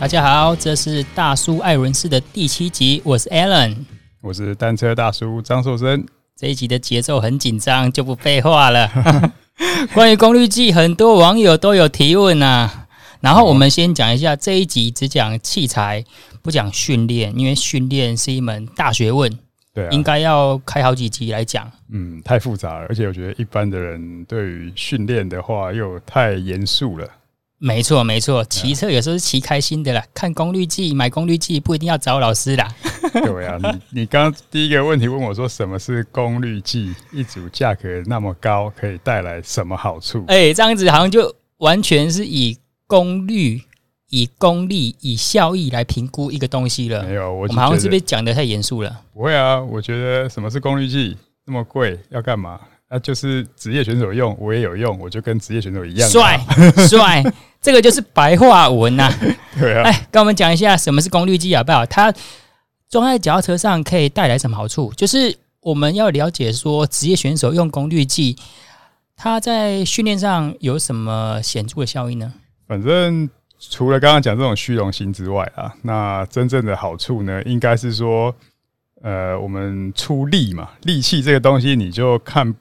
大家好，这是大叔艾伦斯的第七集，我是 Alan，我是单车大叔张寿生。这一集的节奏很紧张，就不废话了。关于功率计，很多网友都有提问啊。然后我们先讲一下这一集，只讲器材，不讲训练，因为训练是一门大学问，对啊，应该要开好几集来讲。嗯，太复杂了，而且我觉得一般的人对于训练的话又太严肃了。没错，没错，骑车有时候是骑开心的啦。看功率计，买功率计不一定要找老师啦。对啊，你你刚刚第一个问题问我说，什么是功率计？一组价格那么高，可以带来什么好处？哎、欸，这样子好像就完全是以功率、以功力、以效益来评估一个东西了。没有，我，我们好像是不是讲的太严肃了？不会啊，我觉得什么是功率计？那么贵，要干嘛？那、啊、就是职业选手用，我也有用，我就跟职业选手一样。帅 帅，这个就是白话文呐、啊。对啊，哎，跟我们讲一下什么是功率计好不好？它装在脚踏车上可以带来什么好处？就是我们要了解说，职业选手用功率计，它在训练上有什么显著的效应呢？反正除了刚刚讲这种虚荣心之外啊，那真正的好处呢，应该是说，呃，我们出力嘛，力气这个东西，你就看。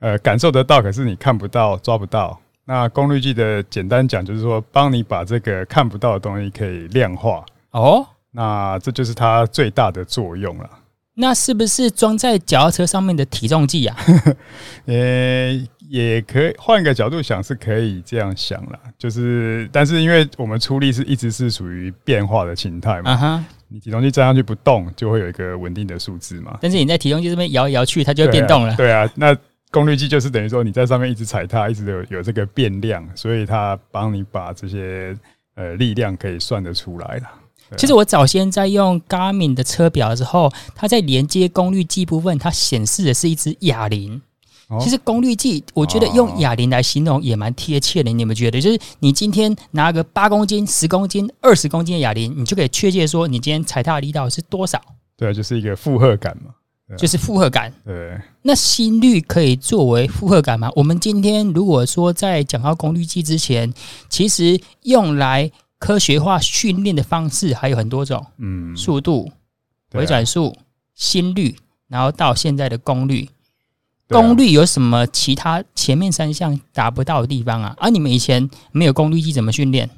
呃，感受得到，可是你看不到、抓不到。那功率计的简单讲，就是说帮你把这个看不到的东西可以量化。哦，那这就是它最大的作用了。那是不是装在脚踏车上面的体重计啊？呃，也可以换一个角度想，是可以这样想啦。就是，但是因为我们出力是一直是属于变化的形态嘛。Uh. 你体重计站上去不动，就会有一个稳定的数字嘛。但是你在体重计这边摇来摇去，它就会变动了。对啊，对啊，那。功率计就是等于说你在上面一直踩踏，一直有有这个变量，所以它帮你把这些呃力量可以算得出来了。其实我早先在用 Garmin 的车表的时候，它在连接功率计部分，它显示的是一只哑铃。其实功率计，我觉得用哑铃来形容也蛮贴切的。你有没有觉得？就是你今天拿个八公斤、十公斤、二十公斤的哑铃，你就可以确切说你今天踩踏的力道是多少？对，就是一个负荷感嘛。就是负荷感。对，那心率可以作为负荷感吗？我们今天如果说在讲到功率计之前，其实用来科学化训练的方式还有很多种。嗯，速度、回转数、心率，然后到现在的功率。功率有什么其他前面三项达不到的地方啊？而、啊、你们以前没有功率计怎么训练？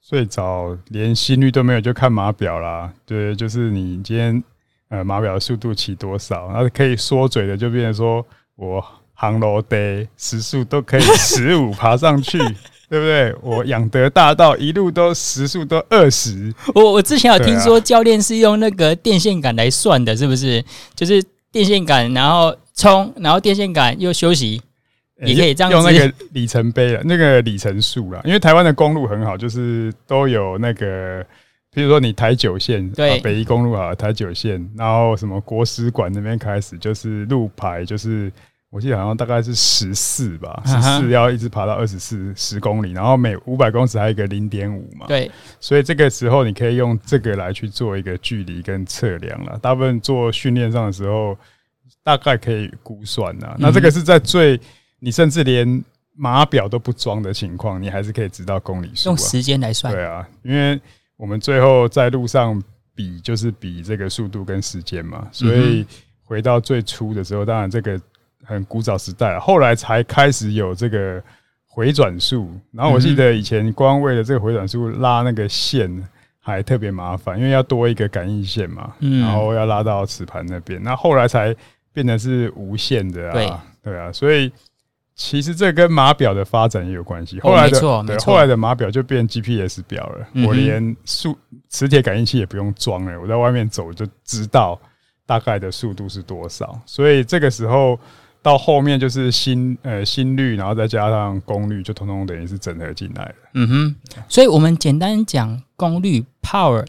最早连心率都没有，就看码表啦。对，就是你今天。呃，码表的速度骑多少？然后可以缩嘴的，就变成说我行楼得时速都可以十五 爬上去，对不对？我养德大道一路都时速都二十。我我之前有听说教练是用那个电线杆来算的，是不是？就是电线杆，然后冲，然后电线杆又休息，也可以这样子用那个里程碑了，那个里程数了。因为台湾的公路很好，就是都有那个。比如说你台九线，对，北宜公路啊，台九线，然后什么国史馆那边开始就是路牌，就是我记得好像大概是十四吧，十四要一直爬到二十四十公里，然后每五百公尺还有一个零点五嘛，对，所以这个时候你可以用这个来去做一个距离跟测量了。大部分做训练上的时候，大概可以估算呐。那这个是在最你甚至连码表都不装的情况，你还是可以知道公里数，用时间来算，对啊，因为。我们最后在路上比，就是比这个速度跟时间嘛。所以回到最初的时候，当然这个很古早时代，后来才开始有这个回转数。然后我记得以前光为了这个回转数拉那个线还特别麻烦，因为要多一个感应线嘛，然后要拉到磁盘那边。那后来才变得是无线的啊，对啊，所以。其实这跟码表的发展也有关系。后来的对，后来的码表就变 GPS 表了。我连速磁铁感应器也不用装了，我在外面走就知道大概的速度是多少。所以这个时候到后面就是心呃心率，然后再加上功率，就通通等于是整合进来了。嗯哼。所以我们简单讲功率 power，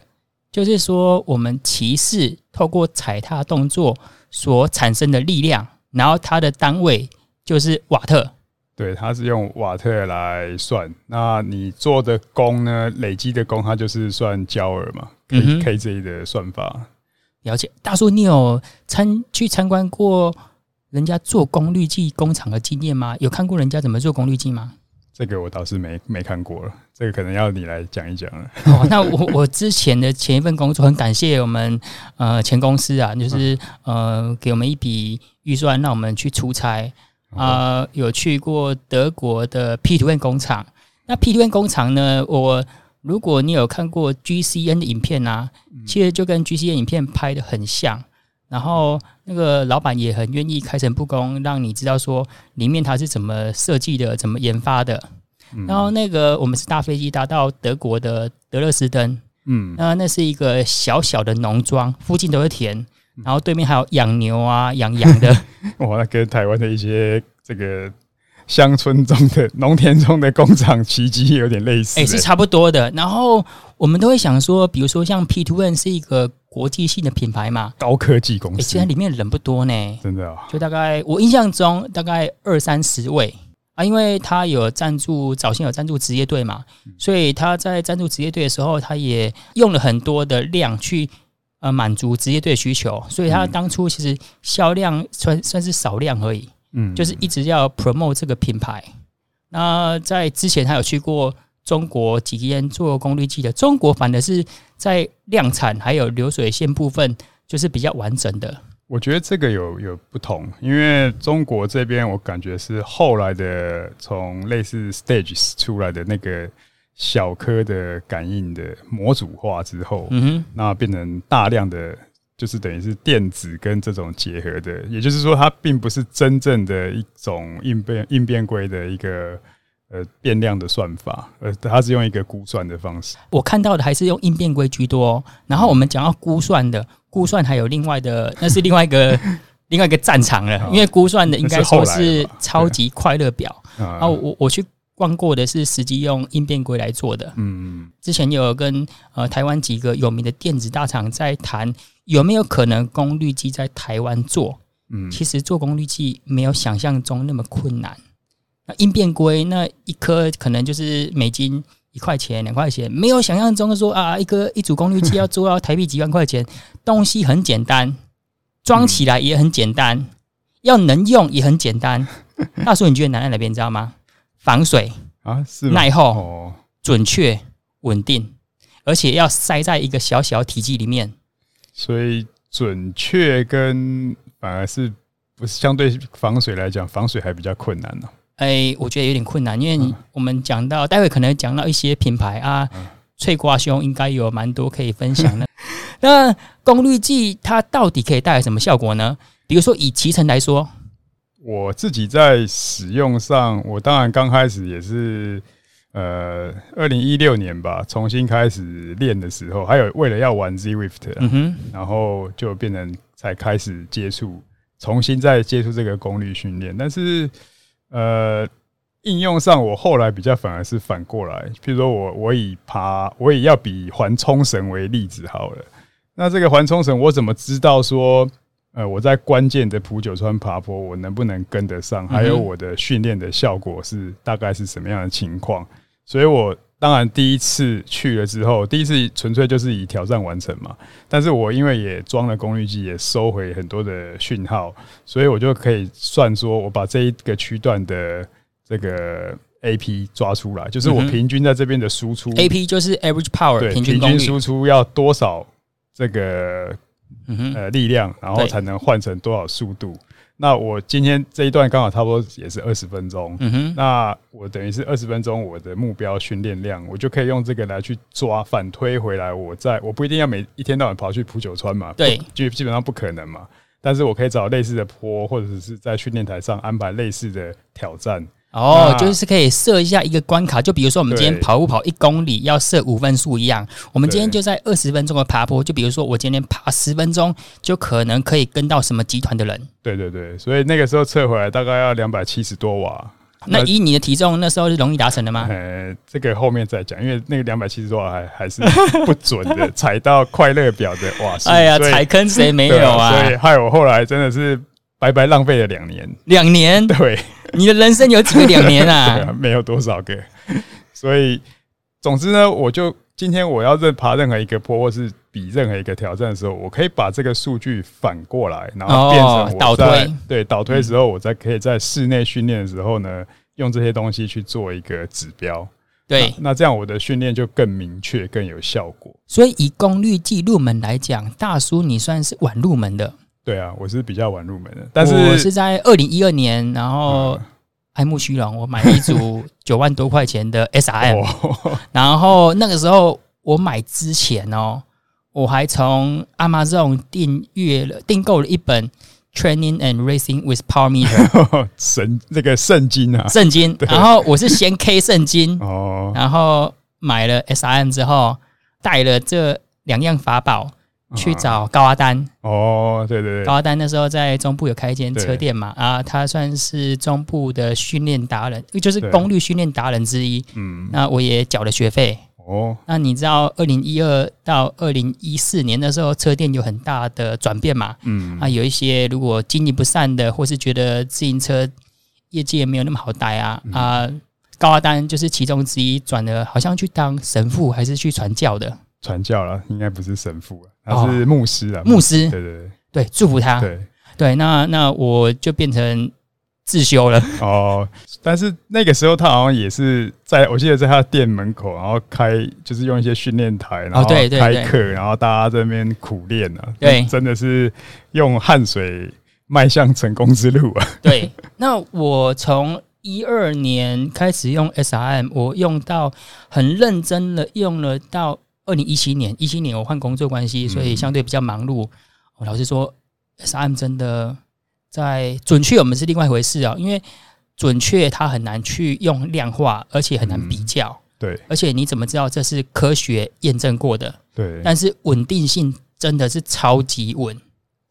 就是说我们骑士透过踩踏动作所产生的力量，然后它的单位。就是瓦特，对，它是用瓦特来算。那你做的功呢？累积的功，它就是算焦耳嘛，K K Z 的算法。了解，大叔，你有参去参观过人家做功率计工厂的经验吗？有看过人家怎么做功率计吗？这个我倒是没没看过了，这个可能要你来讲一讲了。哦，那我我之前的前一份工作很感谢我们呃前公司啊，就是呃给我们一笔预算，让我们去出差啊，呃，有去过德国的 P to N 工厂。那 P to N 工厂呢，我如果你有看过 GCN 的影片啊，其实就跟 GCN 影片拍的很像。然后那个老板也很愿意开诚布公，让你知道说里面它是怎么设计的，怎么研发的。嗯、然后那个我们是搭飞机搭到德国的德勒斯登，嗯，那那是一个小小的农庄，附近都是田，然后对面还有养牛啊、养羊的。哇，那跟台湾的一些这个乡村中的农田中的工厂奇迹有点类似，哎、欸，是差不多的。然后我们都会想说，比如说像 P Two N 是一个。国际性的品牌嘛，高科技公司，其实里面人不多呢，真的啊，就大概我印象中大概二三十位。啊，因为他有赞助，早先有赞助职业队嘛，所以他在赞助职业队的时候，他也用了很多的量去呃满足职业队的需求，所以它当初其实销量算算是少量而已，嗯，就是一直要 promote 这个品牌。那在之前他有去过。中国几间做功率计的，中国反而是在量产还有流水线部分，就是比较完整的。我觉得这个有有不同，因为中国这边我感觉是后来的，从类似 Stages 出来的那个小颗的感应的模组化之后，嗯哼，那变成大量的，就是等于是电子跟这种结合的，也就是说，它并不是真正的一种应变应变规的一个。呃，变量的算法，呃，它是用一个估算的方式。我看到的还是用应变规居多哦。然后我们讲到估算的，估算还有另外的，那是另外一个 另外一个战场了。因为估算的应该说是超级快乐表。然后我我去逛过的是实际用应变规来做的。嗯嗯。之前有跟呃台湾几个有名的电子大厂在谈，有没有可能功率计在台湾做？嗯，其实做功率计没有想象中那么困难。那应变规那一颗可能就是美金一块钱两块钱，没有想象中的说啊，一个一组功率计要做到台币几万块钱，东西很简单，装起来也很简单，要能用也很简单。大叔，你觉得难在哪边？你知道吗？防水啊，是耐候、哦、准确、稳定，而且要塞在一个小小体积里面，所以准确跟反而是不是相对防水来讲，防水还比较困难呢、啊？哎、欸，我觉得有点困难，因为你我们讲到，待会可能讲到一些品牌啊，翠瓜兄应该有蛮多可以分享的。那功率计它到底可以带来什么效果呢？比如说以骑乘来说，我自己在使用上，我当然刚开始也是，呃，二零一六年吧，重新开始练的时候，还有为了要玩 Zwift，嗯哼，然后就变成才开始接触，重新再接触这个功率训练，但是。呃，应用上我后来比较反而是反过来，譬如说我我以爬，我也要比环冲绳为例子好了。那这个环冲绳，我怎么知道说，呃，我在关键的普九川爬坡，我能不能跟得上？还有我的训练的效果是大概是什么样的情况？所以我。当然，第一次去了之后，第一次纯粹就是以挑战完成嘛。但是我因为也装了功率计，也收回很多的讯号，所以我就可以算说，我把这一个区段的这个 AP 抓出来，就是我平均在这边的输出。AP 就是 average power，对，平均输出要多少这个呃力量，然后才能换成多少速度。那我今天这一段刚好差不多也是二十分钟，嗯哼，那我等于是二十分钟我的目标训练量，我就可以用这个来去抓反推回来。我在我不一定要每一天到晚跑去普九川嘛，对，就基本上不可能嘛。但是我可以找类似的坡，或者是在训练台上安排类似的挑战。哦，就是可以设一下一个关卡，就比如说我们今天跑步跑一公里要设五分数一样，我们今天就在二十分钟的爬坡，就比如说我今天爬十分钟，就可能可以跟到什么集团的人。对对对，所以那个时候测回来大概要两百七十多瓦。那以你的体重，那时候是容易达成的吗？呃，这个后面再讲，因为那个两百七十多瓦还还是不准的，踩到快乐表的瓦数。哎呀，踩坑谁没有啊？所以害我后来真的是。白白浪费了两年，两年，对，你的人生有几个两年啊？对啊，没有多少个。所以，总之呢，我就今天我要认爬任何一个坡，或是比任何一个挑战的时候，我可以把这个数据反过来，然后变成倒推，对倒推的时候，我在可以在室内训练的时候呢，用这些东西去做一个指标。对，那这样我的训练就更明确、更有效果。所以以功率计入门来讲，大叔你算是晚入门的。对啊，我是比较晚入门的，但是我是在二零一二年，然后爱慕虚荣，我买了一组 九万多块钱的 SRM，然后那个时候我买之前哦，我还从 Amazon 订阅了订购了一本。Training and Racing with Power Meter，神那个圣经啊，圣经。然后我是先 K 圣经哦，然后买了 SRM 之后，带了这两样法宝去找高阿丹。哦，对对对，高阿丹那时候在中部有开一间车店嘛，啊，他算是中部的训练达人，就是功率训练达人之一。嗯，那我也缴了学费。哦，那你知道二零一二到二零一四年的时候，车店有很大的转变嘛？嗯，啊，有一些如果经营不善的，或是觉得自行车业界没有那么好待啊，嗯、啊，高阿丹就是其中之一，转了好像去当神父还是去传教的？传教了，应该不是神父，他是牧师啊，牧师，对对对，对，祝福他，对。对，那那我就变成。自修了。哦，但是那个时候他好像也是在，我记得在他的店门口，然后开就是用一些训练台，然后开课，然后大家在那边苦练啊，对，真的是用汗水迈向成功之路啊。对，那我从一二年开始用 SRM，我用到很认真的用了到二零一七年，一七年我换工作关系，所以相对比较忙碌。我老实说，SRM 真的。在准确，我们是另外一回事啊，因为准确它很难去用量化，而且很难比较。对，而且你怎么知道这是科学验证过的？对。但是稳定性真的是超级稳，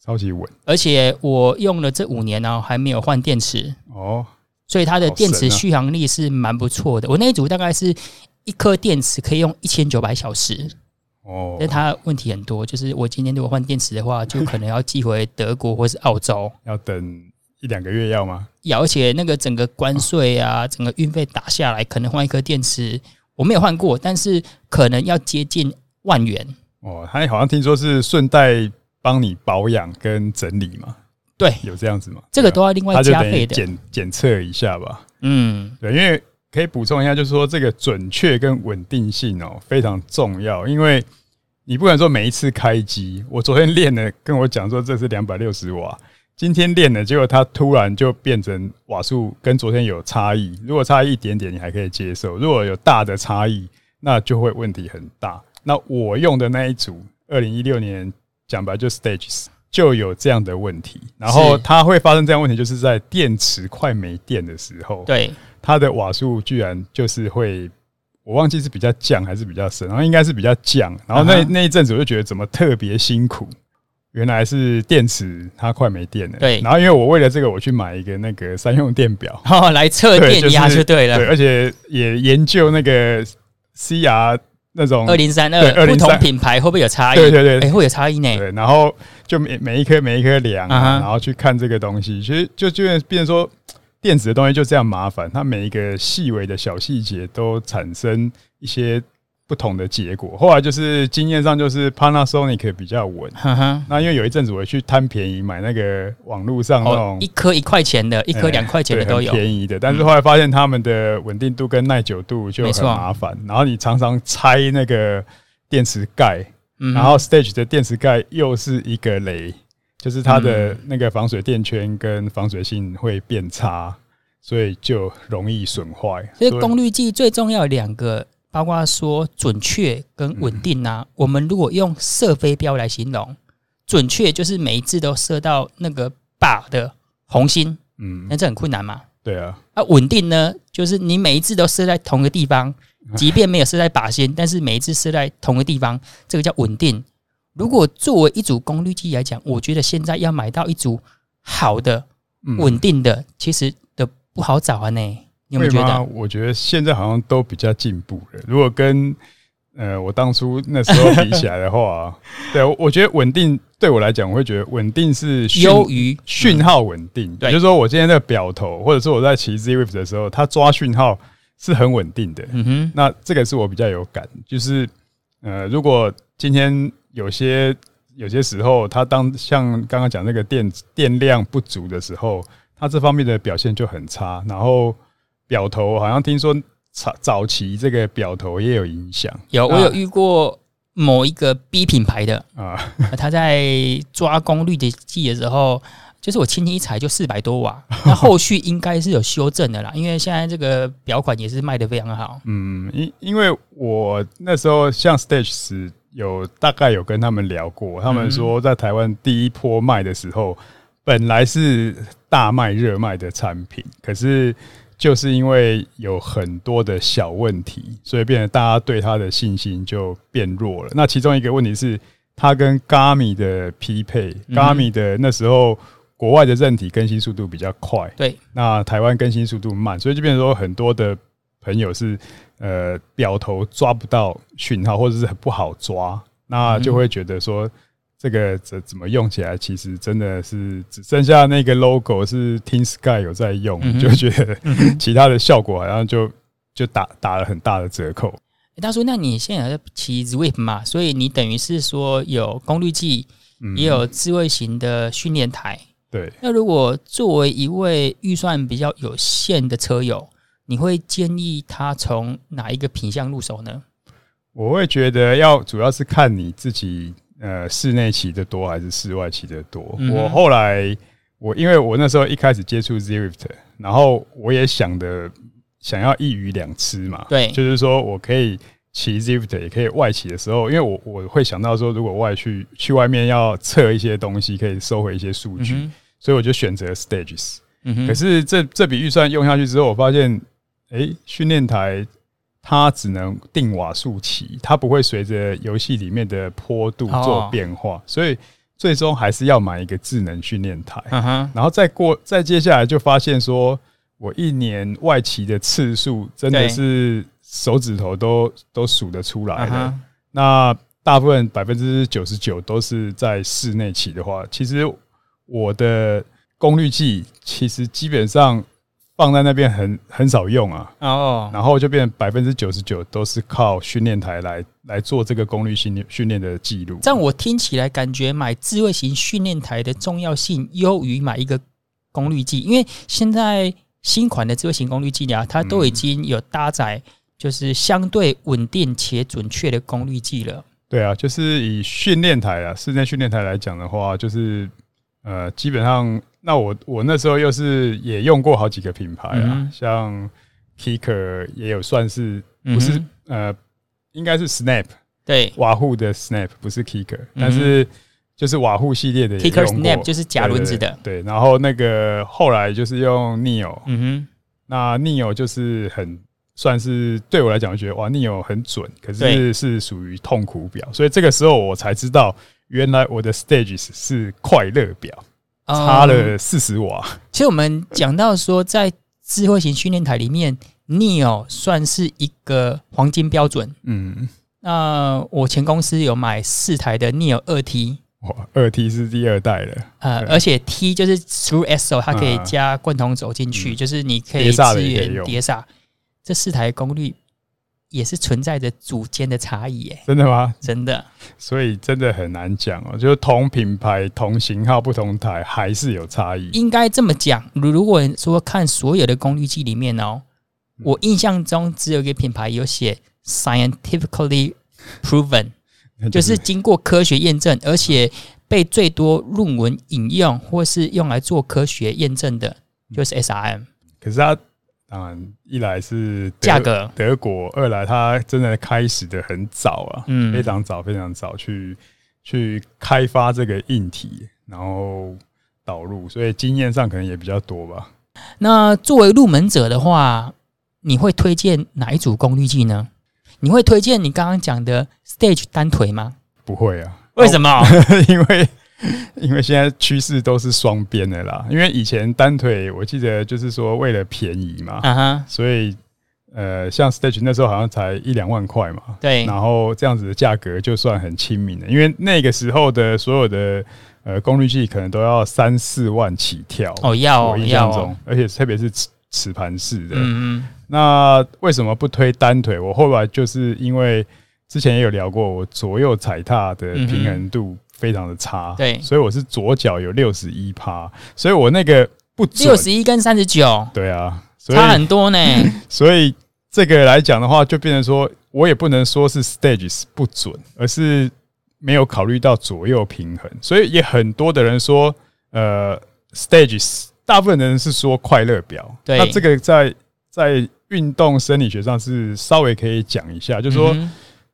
超级稳。而且我用了这五年呢，还没有换电池哦，所以它的电池续航力是蛮不错的。我那一组大概是一颗电池可以用一千九百小时。哦，但它问题很多，就是我今天如果换电池的话，就可能要寄回德国或是澳洲，要等一两个月要吗？要，而且那个整个关税啊，整个运费打下来，可能换一颗电池，我没有换过，但是可能要接近万元。哦，他好像听说是顺带帮你保养跟整理嘛？对，有这样子吗？这个都要另外加费的，检检测一下吧。嗯，对，因为可以补充一下，就是说这个准确跟稳定性哦非常重要，因为。你不能说每一次开机，我昨天练了，跟我讲说这是两百六十瓦，今天练了，结果它突然就变成瓦数跟昨天有差异。如果差一点点，你还可以接受；如果有大的差异，那就会问题很大。那我用的那一组，二零一六年讲白就 Stages 就有这样的问题，然后它会发生这样问题，就是在电池快没电的时候，对它的瓦数居然就是会。我忘记是比较降还是比较升，然后应该是比较降。然后那那一阵子我就觉得怎么特别辛苦，原来是电池它快没电了。对。然后因为我为了这个，我去买一个那个三用电表，哦，来测电压就对了。对，而且也研究那个 CR 那种二零三二不同品牌会不会有差异？对对对，哎，会有差异呢。对，然后就每每一颗每一颗量，然后去看这个东西，其实就就变成说。电子的东西就这样麻烦，它每一个细微的小细节都产生一些不同的结果。后来就是经验上，就是 Panasonic 比较稳。那因为有一阵子我去贪便宜买那个网络上那种一颗一块钱的，一颗两块钱的都有便宜的，但是后来发现他们的稳定度跟耐久度就很麻烦。然后你常常拆那个电池盖，然后 Stage 的电池盖又是一个雷。就是它的那个防水垫圈跟防水性会变差，所以就容易损坏。所以功率计最重要两个，包括说准确跟稳定啊。我们如果用射飞镖来形容，准确就是每一次都射到那个靶的红心，嗯，那这很困难嘛。对啊。啊，稳定呢，就是你每一次都射在同一个地方，即便没有射在靶心，但是每一次射在同一个地方，这个叫稳定。如果作为一组功率计来讲，我觉得现在要买到一组好的、稳定的，其实的不好找啊。呢，你有没有觉得？我觉得现在好像都比较进步了。如果跟呃我当初那时候比起来的话，对，我觉得稳定对我来讲，我会觉得稳定是优于讯号稳定。对，就是说我今天在表头，或者是我在骑 Z-Wave 的时候，它抓讯号是很稳定的。嗯哼，那这个是我比较有感，就是呃，如果今天。有些有些时候，它当像刚刚讲那个电电量不足的时候，它这方面的表现就很差。然后表头好像听说早早期这个表头也有影响。有，我有遇过某一个 B 品牌的啊，他在抓功率的计的时候，就是我轻轻一踩就四百多瓦。那后续应该是有修正的啦，因为现在这个表款也是卖的非常好。嗯，因因为我那时候像 Stage 有大概有跟他们聊过，他们说在台湾第一波卖的时候，本来是大卖热卖的产品，可是就是因为有很多的小问题，所以变得大家对他的信心就变弱了。那其中一个问题是，他跟 Garmin 的匹配，Garmin 的那时候国外的韧体更新速度比较快，对，那台湾更新速度慢，所以就变成说很多的朋友是。呃，表头抓不到讯号，或者是很不好抓，那就会觉得说，这个怎怎么用起来，其实真的是只剩下那个 logo 是 Team Sky 有在用，就觉得其他的效果好像就就打打了很大的折扣。欸，大叔，那你现在在骑 Zwift 嘛？所以你等于是说有功率计，也有智慧型的训练台。对。那如果作为一位预算比较有限的车友，你会建议他从哪一个品相入手呢？我会觉得要主要是看你自己，呃，室内骑的多还是室外骑的多。嗯、我后来我因为我那时候一开始接触 Zwift，然后我也想的想要一鱼两吃嘛，对，就是说我可以骑 Zwift，也可以外骑的时候，因为我我会想到说，如果外去去外面要测一些东西，可以收回一些数据，嗯、所以我就选择 Stages。嗯、可是这这笔预算用下去之后，我发现。诶、欸，训练台它只能定瓦数起，它不会随着游戏里面的坡度做变化，哦、所以最终还是要买一个智能训练台。嗯、然后再过再接下来就发现说，我一年外骑的次数真的是手指头都都数得出来的。嗯、那大部分百分之九十九都是在室内骑的话，其实我的功率计其实基本上。放在那边很很少用啊，哦，然后就变百分之九十九都是靠训练台来来做这个功率训练训练的记录。这样我听起来感觉买智慧型训练台的重要性优于买一个功率计，因为现在新款的智慧型功率计啊，它都已经有搭载就是相对稳定且准确的功率计了。对啊，就是以训练台啊，室内训练台来讲的话，就是呃，基本上。那我我那时候又是也用过好几个品牌啊，嗯、像 Kicker 也有算是不是、嗯、呃，应该是 Snap 对。瓦户的 Snap 不是 Kicker，、嗯、但是就是瓦户系列的 Kicker Snap 就是假轮子的。对，然后那个后来就是用 Neo，嗯哼，那 Neo 就是很算是对我来讲，我觉得哇 Neo 很准，可是是属于痛苦表，所以这个时候我才知道原来我的 Stages 是快乐表。差了四十瓦。其实我们讲到说，在智慧型训练台里面，Neo 算是一个黄金标准。嗯，那我前公司有买四台的 Neo 二 T，哇，二 T 是第二代了。呃，而且 T 就是 True SO，它可以加贯通轴进去，就是你可以支援碟刹。这四台功率。也是存在着组间的差异哎？真的吗？真的，所以真的很难讲哦。就是同品牌、同型号、不同台，还是有差异。应该这么讲，如果说看所有的功率计里面哦，我印象中只有一个品牌有写 “scientifically proven”，就是经过科学验证，而且被最多论文引用或是用来做科学验证的，就是 SRM。可是它。当然，一来是价格德国，二来它真的开始的很早啊，嗯，非常早，非常早去去开发这个硬体，然后导入，所以经验上可能也比较多吧。那作为入门者的话，你会推荐哪一组功率计呢？你会推荐你刚刚讲的 Stage 单腿吗？不会啊，为什么？因为。因为现在趋势都是双边的啦，因为以前单腿我记得就是说为了便宜嘛，啊哈，所以呃，像 Stage 那时候好像才一两万块嘛，对，然后这样子的价格就算很亲民的，因为那个时候的所有的呃功率计可能都要三四万起跳哦，要我印象中，而且特别是磁磁盘式的，嗯嗯，那为什么不推单腿？我后来就是因为之前也有聊过，我左右踩踏的平衡度。非常的差，对，所以我是左脚有六十一趴，所以我那个不准，六十一跟三十九，对啊，差很多呢。所以这个来讲的话，就变成说我也不能说是 stages 不准，而是没有考虑到左右平衡。所以也很多的人说，呃，stages，大部分人是说快乐表。对，那这个在在运动生理学上是稍微可以讲一下，就是说，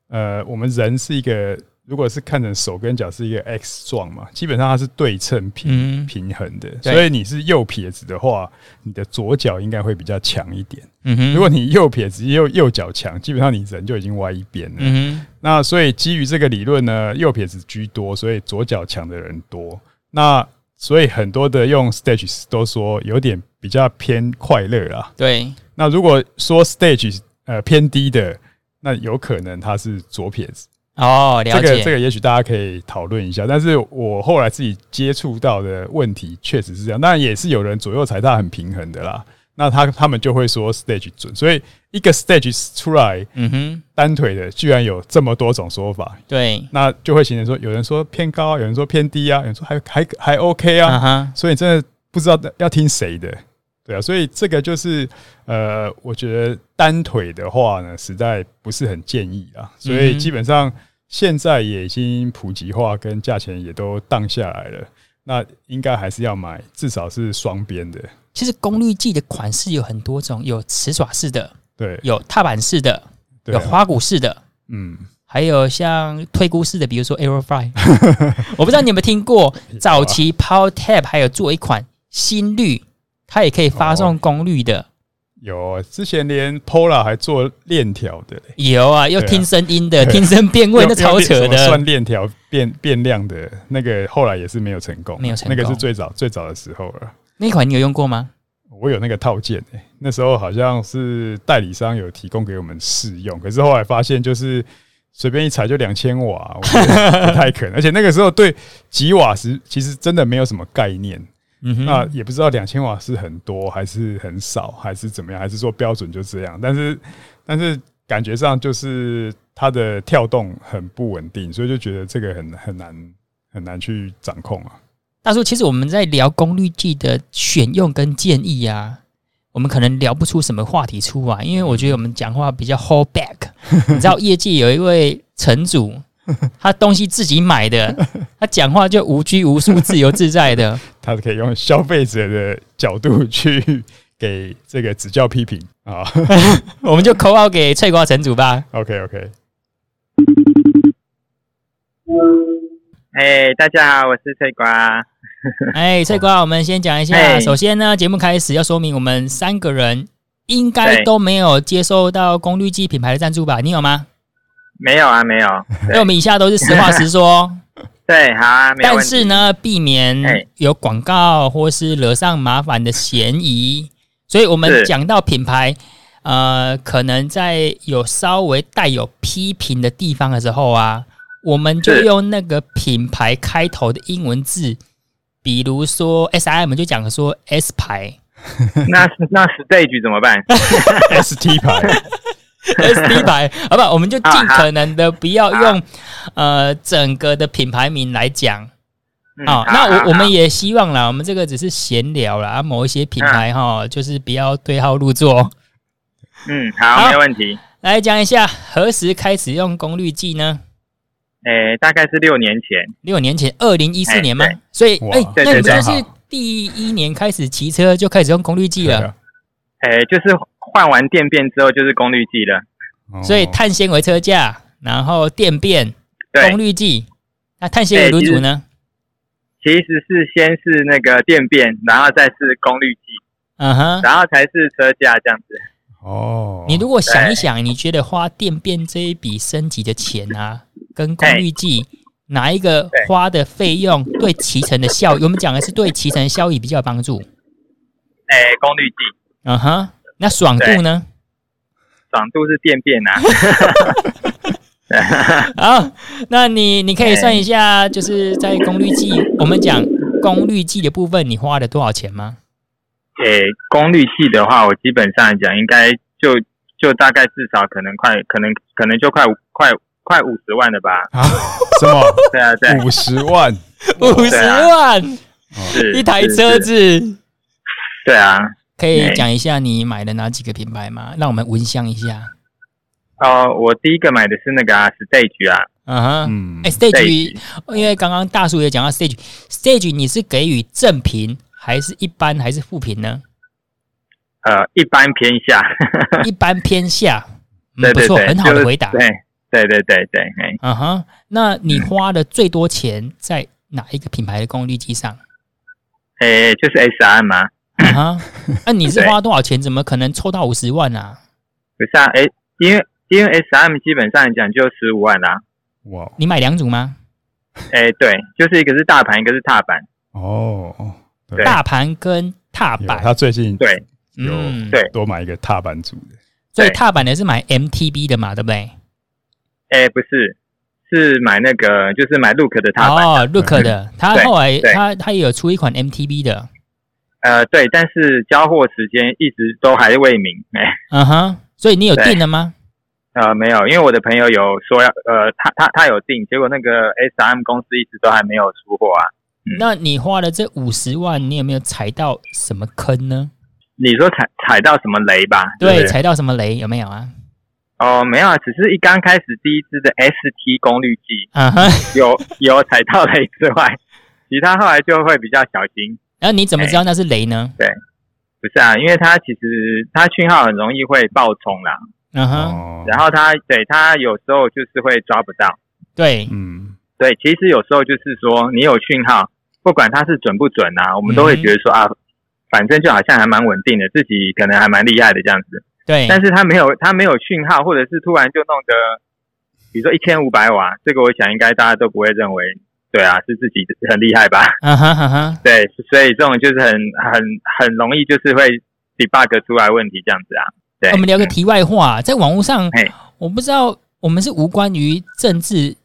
呃，我们人是一个。如果是看成手跟脚是一个 X 状嘛，基本上它是对称平平衡的，所以你是右撇子的话，你的左脚应该会比较强一点。嗯哼，如果你右撇子右右脚强，基本上你人就已经歪一边了。嗯哼，那所以基于这个理论呢，右撇子居多，所以左脚强的人多。那所以很多的用 Stage 都说有点比较偏快乐啦。对，那如果说 Stage 呃偏低的，那有可能他是左撇子。哦，了解。这个这个也许大家可以讨论一下，但是我后来自己接触到的问题确实是这样，当然也是有人左右踩踏很平衡的啦。那他他们就会说 stage 准，所以一个 stage 出来，嗯哼，单腿的居然有这么多种说法，对，那就会形成说有人说偏高，有人说偏低啊，有人说还还还 OK 啊，所以真的不知道要听谁的，对啊，所以这个就是呃，我觉得单腿的话呢，实在不是很建议啊，所以基本上。现在也已经普及化，跟价钱也都降下来了。那应该还是要买，至少是双边的。其实功率计的款式有很多种，有瓷爪式的，对，有踏板式的，有花鼓式的，嗯，还有像推估式的，比如说 Aerofly。我不知道你有没有听过，早期 Power Tab 还有做一款心率，它也可以发送功率的。有，之前连 Polar 还做链条的，有啊，又听声音的，听声辨位，那 超扯的。算链条变变量的那个，后来也是没有成功，没有成功。那个是最早最早的时候了。那款你有用过吗？我有那个套件诶，那时候好像是代理商有提供给我们试用，可是后来发现就是随便一踩就两千瓦，我觉得不太可能。而且那个时候对几瓦时其实真的没有什么概念。嗯哼，那也不知道两千瓦是很多还是很少，还是怎么样，还是说标准就这样？但是，但是感觉上就是它的跳动很不稳定，所以就觉得这个很很难很难去掌控啊。大叔，其实我们在聊功率计的选用跟建议啊，我们可能聊不出什么话题出来，因为我觉得我们讲话比较 hold back。你知道业界有一位城主。他东西自己买的，他讲话就无拘无束、自由自在的。他可以用消费者的角度去给这个指教批评啊。我们就口号给翠瓜城主吧。OK OK。哎，大家好，我是翠瓜。哎，翠瓜，我们先讲一下。首先呢，节目开始要说明，我们三个人应该都没有接受到功率计品牌的赞助吧？你有吗？没有啊，没有。那我们以下都是实话实说。对，好啊。但是呢，避免有广告或是惹上麻烦的嫌疑，所以我们讲到品牌，呃，可能在有稍微带有批评的地方的时候啊，我们就用那个品牌开头的英文字，比如说 S I M 就讲说 S 牌。那那 Stage 怎么办？S T 牌。S D 牌，好不好？我们就尽可能的不要用呃整个的品牌名来讲啊。那我我们也希望啦，我们这个只是闲聊啦，某一些品牌哈，就是不要对号入座。嗯，好，没问题。来讲一下何时开始用功率计呢？诶，大概是六年前。六年前，二零一四年吗？所以，哎，那你们是第一年开始骑车就开始用功率计了？诶，就是。换完电变之后就是功率计了，所以碳纤维车架，然后电变，功率计。那碳纤维轮组呢？其实是先是那个电变，然后再是功率计，嗯哼，然后才是车架这样子。哦，你如果想一想，你觉得花电变这一笔升级的钱啊，跟功率计哪一个花的费用对骑乘的效益？我们讲的是对骑乘效益比较有帮助。哎，功率计，嗯哼。那爽度呢？爽度是电变呐。好，那你你可以算一下，就是在功率计，我们讲功率计的部分，你花了多少钱吗？诶，功率计的话，我基本上来讲，应该就就大概至少可能快，可能可能就快快快五十万了吧？啊？什么？对啊，对，五十万，五十万，是一台车子。对啊。可以讲一下你买的哪几个品牌吗？让我们闻香一下。哦，我第一个买的是那个啊，Stage 啊。嗯哼，哎，Stage，因为刚刚大叔也讲到 Stage，Stage 你是给予正评还是一般还是负评呢？呃，一般偏下，一般偏下，嗯、对对对，不错，很好的回答。对对对对对，嗯哼，那你花的最多钱在哪一个品牌的功率机上？诶，就是 SRM 吗？啊哈，那你是花多少钱？怎么可能抽到五十万啊？不是啊，诶，因为因为 SM 基本上讲就十五万啦。哇，你买两组吗？哎，对，就是一个是大盘，一个是踏板。哦，大盘跟踏板，他最近对。嗯，对，多买一个踏板组的，所以踏板的是买 MTB 的嘛，对不对？哎，不是，是买那个，就是买 Look 的踏板。哦，Look 的，他后来他他也有出一款 MTB 的。呃，对，但是交货时间一直都还未明。哎，嗯哼，所以你有订了吗？呃，没有，因为我的朋友有说要，呃，他他他有订，结果那个 SM 公司一直都还没有出货啊。那你花了这五十万，你有没有踩到什么坑呢？你说踩踩到什么雷吧？对，对踩到什么雷有没有啊？哦，没有啊，只是一刚开始第一支的 ST 功率计，啊哈，有有踩到雷之外，其他后来就会比较小心。然后你怎么知道那是雷呢？对，不是啊，因为它其实它讯号很容易会爆冲啦，嗯哼，然后它对它有时候就是会抓不到。对，嗯，对，其实有时候就是说你有讯号，不管它是准不准啊，我们都会觉得说啊。反正就好像还蛮稳定的，自己可能还蛮厉害的这样子。对，但是它没有它没有讯号，或者是突然就弄得，比如说一千五百瓦，这个我想应该大家都不会认为，对啊，是自己很厉害吧？嗯哼哼哼，对，所以这种就是很很很容易就是会 debug 出来问题这样子啊。对，我们聊个题外话，在网络上，我不知道我们是无关于政治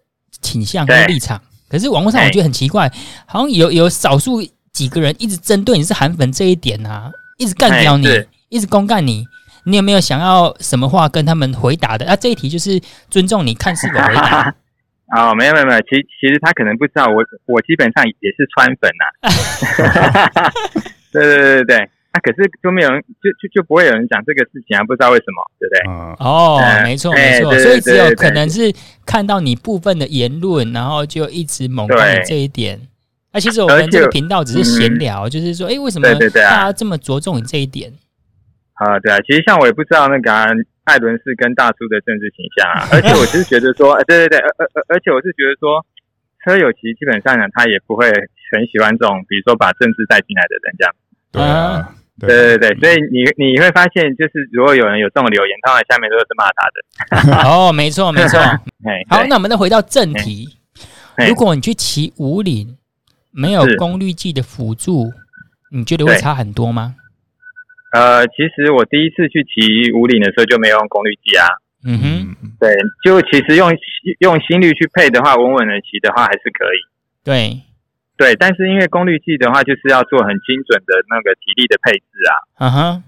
倾向跟立场，可是网络上我觉得很奇怪，好像有有少数。几个人一直针对你是韩粉这一点啊，一直干掉你，一直公干你，你有没有想要什么话跟他们回答的？啊，这一题就是尊重你看是否回答。哦，没有没有没有，其其实他可能不知道我我基本上也是川粉 呐。对对对对对，啊，可是就没有人就就就不会有人讲这个事情啊，不知道为什么，对不对？哦，没错没错，所以只有可能是看到你部分的言论，然后就一直猛攻这一点。那、啊、其实我们这个频道只是闲聊，嗯、就是说，哎，为什么大家这么着重你这一点？啊，对啊，其实像我也不知道那个、啊、艾伦是跟大叔的政治形象啊，而且我是觉得说，对对对，而而而且我是觉得说，车友其实基本上呢，他也不会很喜欢这种，比如说把政治带进来的人这样。对啊，对对对，所以你你会发现，就是如果有人有这种留言，他们下面都是骂他的。哦，没错没错。好，那我们再回到正题，如果你去骑五岭。没有功率计的辅助，你觉得会差很多吗？呃，其实我第一次去骑五岭的时候就没有用功率计啊。嗯哼，对，就其实用用心率去配的话，稳稳的骑的话还是可以。对，对，但是因为功率计的话，就是要做很精准的那个体力的配置啊。嗯哼，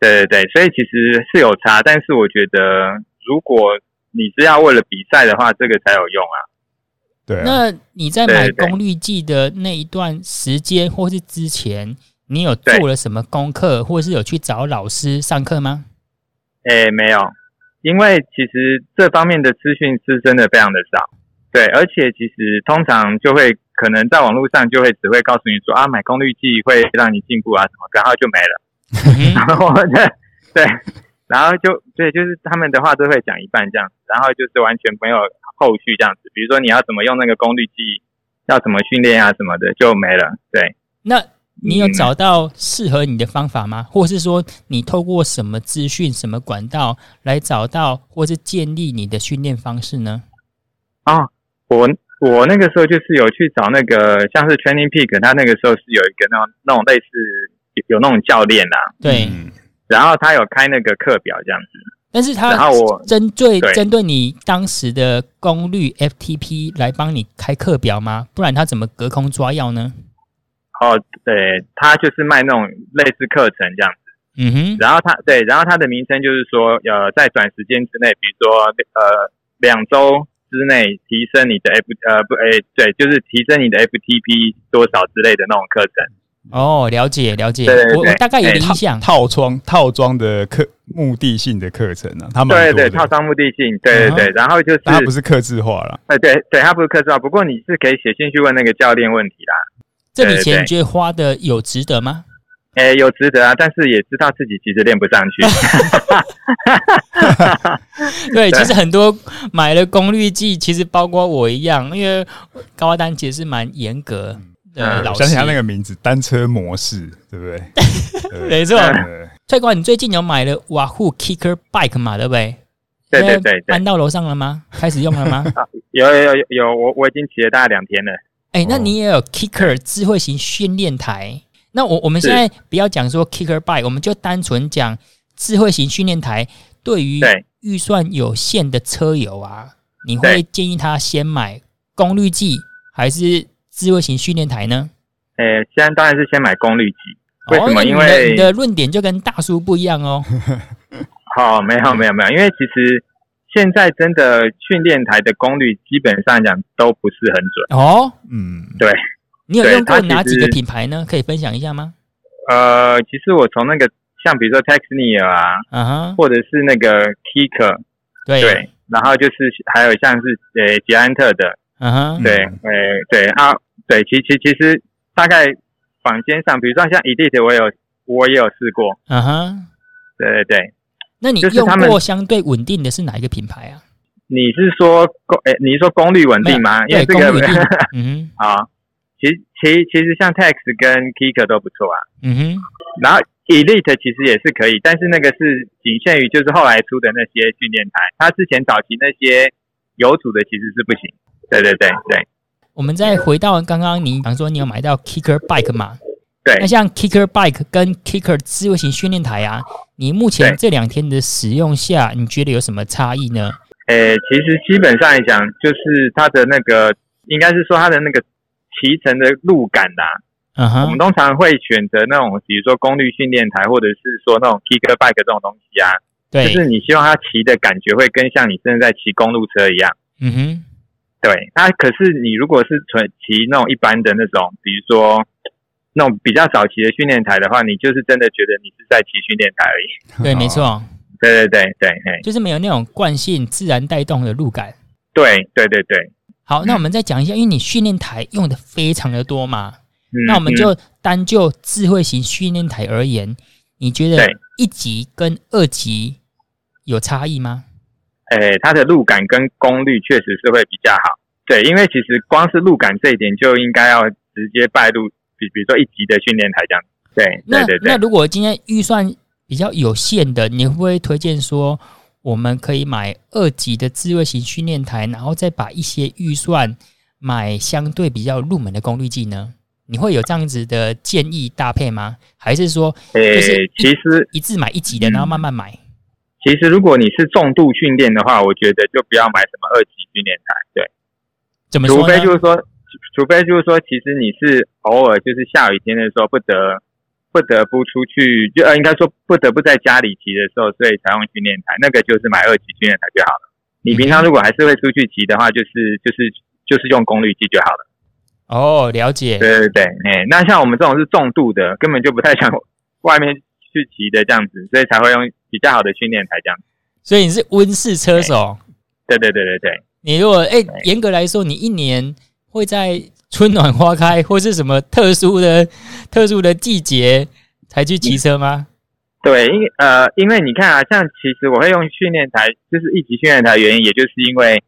对对对，所以其实是有差，但是我觉得如果你是要为了比赛的话，这个才有用啊。对啊，那你在买功率计的那一段时间，或是之前，你有做了什么功课，或是有去找老师上课吗？诶，没有，因为其实这方面的资讯是真的非常的少。对，而且其实通常就会可能在网络上就会只会告诉你说啊，买功率计会让你进步啊什么，然后就没了。然后对对，然后就对，就是他们的话都会讲一半这样子，然后就是完全没有。后续这样子，比如说你要怎么用那个功率计，要怎么训练啊什么的，就没了。对，那你有找到适合你的方法吗？嗯、或是说你透过什么资讯、什么管道来找到或是建立你的训练方式呢？啊，我我那个时候就是有去找那个像是 Training Peak，他那个时候是有一个那种那种类似有那种教练啦，对、嗯，然后他有开那个课表这样子。但是他针对针对你当时的功率 FTP 来帮你开课表吗？不然他怎么隔空抓药呢？哦，对，他就是卖那种类似课程这样子。嗯哼。然后他对，然后他的名称就是说，呃，在短时间之内，比如说呃两周之内提升你的 F 呃不哎对，就是提升你的 FTP 多少之类的那种课程。哦，了解了解，对对对我我大概有印象。套装套装的课目的性的课程啊，他们对对套装目的性，对对对，然后就是它不是客制化了，哎对对，它不是客制化，不过你是可以写信去问那个教练问题啦。这笔钱你觉得花的有值得吗？哎，有值得啊，但是也知道自己其实练不上去。对，其实很多买了功率计，其实包括我一样，因为高阿丹其实是蛮严格的老师。想起他那个名字，单车模式，对不对？没错。翠光，你最近有买了瓦护 Kicker Bike 嘛？对不对？对对对。搬到楼上了吗？开始用了吗？有有有有，我我已经骑了大概两天了。哎，那你也有 Kicker 智慧型训练台？那我我们现在不要讲说 Kicker Bike，我们就单纯讲智慧型训练台。对于预算有限的车友啊，你会建议他先买功率计还是智慧型训练台呢？呃，现在当然是先买功率计。为什么？因为你的论点就跟大叔不一样哦。好，没有没有没有，因为其实现在真的训练台的功率基本上讲都不是很准哦。嗯，对。你有用过哪几个品牌呢？可以分享一下吗？呃，其实我从那个像比如说 Texnier 啊，嗯哼，或者是那个 Kicker，对，对，然后就是还有像是呃捷安特的，嗯哼，对，呃对啊，对，其其其实大概坊间上，比如说像 Elite，我有我也有试过，嗯哼，对对对。那你用过相对稳定的是哪一个品牌啊？你是说功诶？你是说功率稳定吗？因为这个，嗯，啊。其实，其实，其实像 Tex 跟 Kicker 都不错啊。嗯哼。然后 Elite 其实也是可以，但是那个是仅限于就是后来出的那些训练台，它之前早期那些有组的其实是不行。对对对对。我们再回到刚刚你讲说你有买到 Kicker Bike 嘛？对。那像 Kicker Bike 跟 Kicker 智慧型训练台啊，你目前这两天的使用下，你觉得有什么差异呢？呃，其实基本上来讲，就是它的那个，应该是说它的那个。骑乘的路感啦、啊，uh huh. 我们通常会选择那种，比如说功率训练台，或者是说那种 Kicker Bike 这种东西啊，对，就是你希望它骑的感觉会跟像你现在在骑公路车一样，嗯哼、uh，huh. 对。那可是你如果是纯骑那种一般的那种，比如说那种比较早期的训练台的话，你就是真的觉得你是在骑训练台而已。对，没错，对对对对，嘿，就是没有那种惯性自然带动的路感。对对对对。好，那我们再讲一下，因为你训练台用的非常的多嘛，嗯、那我们就单就智慧型训练台而言，你觉得一级跟二级有差异吗？诶、欸，它的路感跟功率确实是会比较好。对，因为其实光是路感这一点就应该要直接拜入，比比如说一级的训练台这样。对，那对对对，那如果今天预算比较有限的，你会不会推荐说？我们可以买二级的自卫型训练台，然后再把一些预算买相对比较入门的功率计呢？你会有这样子的建议搭配吗？还是说，就是其实一次买一级的，然后慢慢买？其实如果你是重度训练的话，我觉得就不要买什么二级训练台。对，怎么说？除非就是说，除非就是说，其实你是偶尔就是下雨天的时候不得。不得不出去，就呃，应该说不得不在家里骑的时候，所以才用训练台，那个就是买二级训练台就好了。你平常如果还是会出去骑的话，就是就是就是用功率计就好了。哦，了解。对对对，哎，那像我们这种是重度的，根本就不太想外面去骑的这样子，所以才会用比较好的训练台这样子。所以你是温室车手？对对对对对。你如果哎，严格来说，你一年会在。春暖花开，或是什么特殊的、特殊的季节才去骑车吗？对，因呃，因为你看啊，像其实我会用训练台，就是一级训练台的原因，也就是因为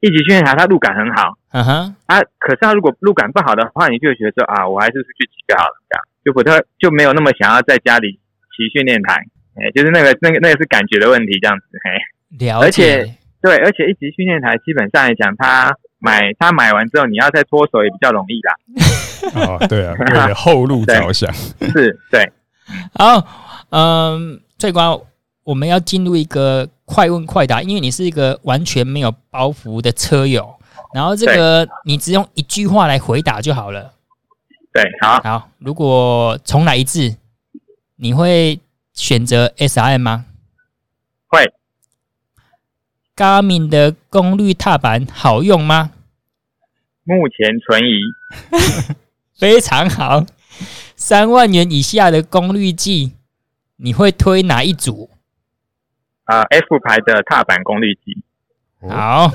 一级训练台它路感很好。嗯哼，啊，可是它如果路感不好的话，你就会觉得说啊，我还是出去骑就好了，这样就不太就没有那么想要在家里骑训练台。哎，就是那个那个那个是感觉的问题，这样子。嘿，了解。而且对，而且一级训练台基本上来讲，它。买他买完之后，你要再脱手也比较容易啦。哦，对啊，为了后路 着想，是，对。好，嗯，最关我们要进入一个快问快答，因为你是一个完全没有包袱的车友，然后这个你只用一句话来回答就好了。对，好，好。如果重来一次，你会选择 SRM 吗？会。Garmin 的功率踏板好用吗？目前存疑。非常好。三万元以下的功率计，你会推哪一组？啊、呃、，F 牌的踏板功率计。好，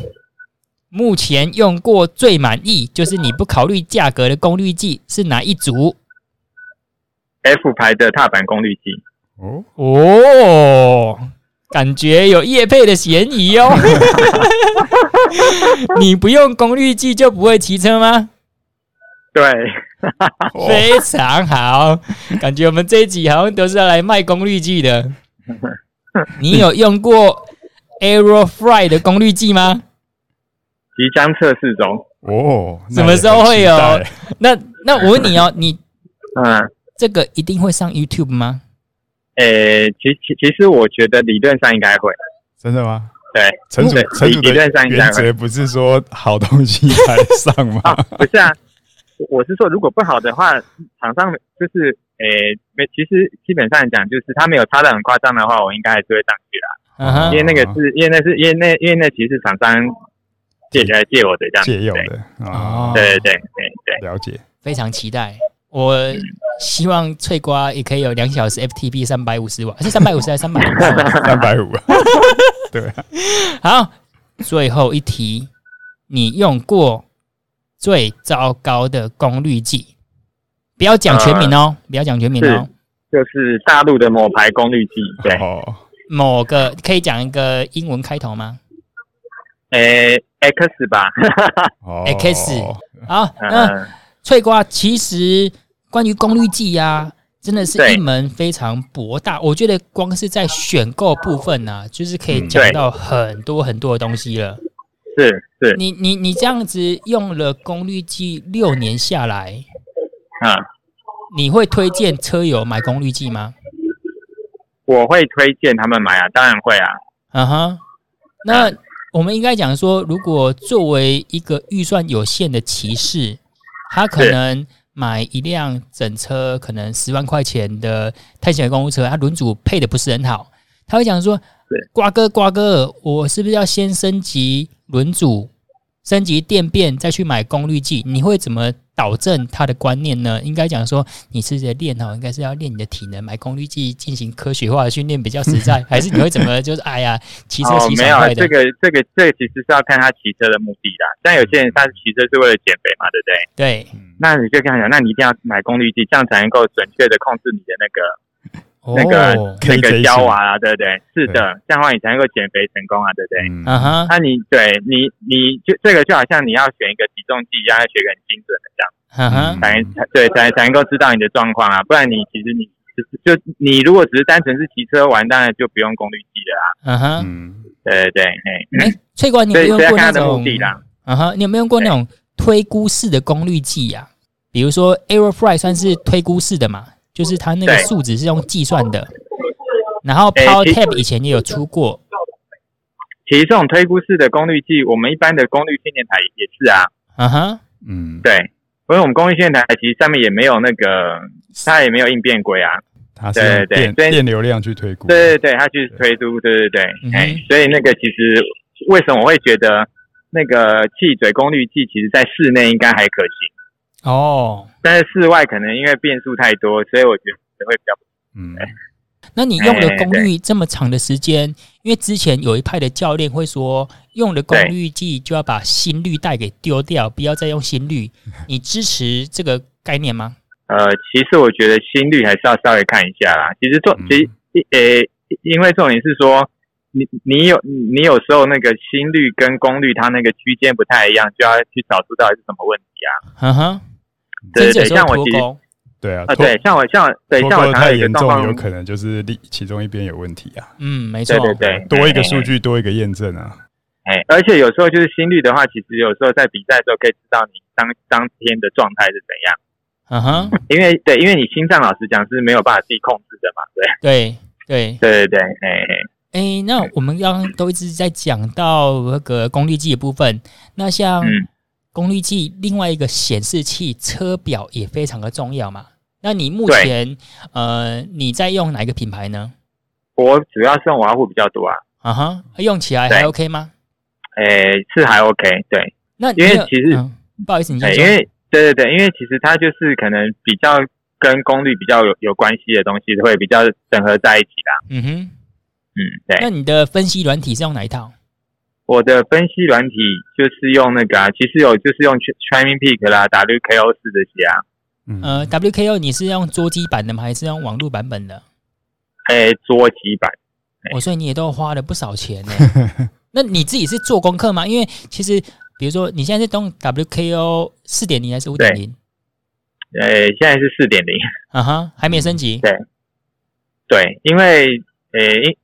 目前用过最满意，就是你不考虑价格的功率计是哪一组？F 牌的踏板功率计。哦哦，感觉有叶配的嫌疑哦。你不用功率计就不会骑车吗？对，非常好，感觉我们这一集好像都是要来卖功率计的。你有用过 Aerofly 的功率计吗？即将测试中哦，什么时候会有？那那我问你哦，你嗯，这个一定会上 YouTube 吗？诶、欸，其其其实我觉得理论上应该会，真的吗？对，陈主陈主的原则不是说好东西才上吗？啊、不是啊。我是说，如果不好的话，厂商就是诶，没，其实基本上讲，就是他没有差的很夸张的话，我应该还是会上去啦。因为那个是因为那是因为那因为那其实是厂商借来借我的这样，借用的哦。对对对对对，了解，非常期待。我希望脆瓜也可以有两小时 FTP 三百五十瓦，是三百五十还是三百五？三百五。对，好，最后一题，你用过？最糟糕的功率计，不要讲全名哦，呃、不要讲全名哦，就是大陆的某牌功率计，对，哦、某个可以讲一个英文开头吗？诶、欸、，X 吧，X，好，那、呃、脆瓜，其实关于功率计呀、啊，真的是一门非常博大，我觉得光是在选购部分呢、啊，就是可以讲到很多很多的东西了。是是，你你你这样子用了功率计六年下来，啊，你会推荐车友买功率计吗？我会推荐他们买啊，当然会啊。嗯哼，那我们应该讲说，如果作为一个预算有限的骑士，他可能买一辆整车可能十万块钱的探险的公路车，他轮组配的不是很好，他会讲说。瓜哥，瓜哥，我是不是要先升级轮组、升级电变，再去买功率计？你会怎么导正他的观念呢？应该讲说，你是在练哦，应该是要练你的体能，买功率计进行科学化的训练比较实在，还是你会怎么？就是哎呀，骑车骑没有这个这个这个其实是要看他骑车的目的的。但有些人他骑车是为了减肥嘛，对不对？对，那你就跟他讲，那你一定要买功率计，这样才能够准确的控制你的那个。那个、哦、那个胶啊，对不对？是的，这样的话你才能够减肥成功啊，对不对？嗯哼。那你对你你就这个就好像你要选一个体重计一样，要选个很精准的这样，嗯哼，才对才才能够知道你的状况啊，不然你其实你就就你如果只是单纯是骑车玩，当然就不用功率计了啊。嗯哼，对对对，哎，翠瓜，你有没有用过那种？嗯哼，你有没有用过那种推估式的功率计呀？比如说 Aerofly 算是推估式的嘛？就是它那个数值是用计算的，然后 Power Tab 以前也有出过。其实这种推估式的功率计，我们一般的功率训练台也是啊。嗯哼，嗯，对，因为我们功率训练台其实上面也没有那个，它也没有应变轨啊。它是对对对，电流量去推估。对对对，它去推估，对对对。哎，所以那个其实为什么我会觉得那个气嘴功率计，其实在室内应该还可行。哦，但是室外可能因为变数太多，所以我觉得会比较嗯。那你用的功率这么长的时间，因为之前有一派的教练会说，用了功率计就要把心率带给丢掉，不要再用心率。你支持这个概念吗？呃，其实我觉得心率还是要稍微看一下啦。其实重，其实呃，因为重点是说，你你有你有时候那个心率跟功率它那个区间不太一样，就要去找出到底是什么问题啊。嗯哼。对对，像我其实对啊，对，像我像对像我太严重，有可能就是另其中一边有问题啊。嗯，没错，对对，多一个数据，多一个验证啊。哎，而且有时候就是心率的话，其实有时候在比赛的时候可以知道你当当天的状态是怎样。嗯哼，因为对，因为你心脏老实讲是没有办法自己控制的嘛。对对对对对，哎哎，那我们刚刚都一直在讲到那个功率计的部分，那像。功率计另外一个显示器车表也非常的重要嘛？那你目前呃你在用哪一个品牌呢？我主要是用瓦虎比较多啊。啊哈，用起来还 OK 吗？诶、欸，是还 OK。对，那因为其实、嗯、不好意思，你。因为对对对，因为其实它就是可能比较跟功率比较有有关系的东西，会比较整合在一起啦。嗯哼，嗯，对。那你的分析软体是用哪一套？我的分析软体就是用那个啊，其实有就是用 Training Peak 啦、WKO 四这些啊。嗯、呃，WKO 你是用桌机版的吗？还是用网络版本的？哎，桌机版。哦，所以你也都花了不少钱呢。那你自己是做功课吗？因为其实，比如说你现在是用 WKO 四点零还是五点零？呃，现在是四点零。啊哈，还没升级。对，对，因为诶。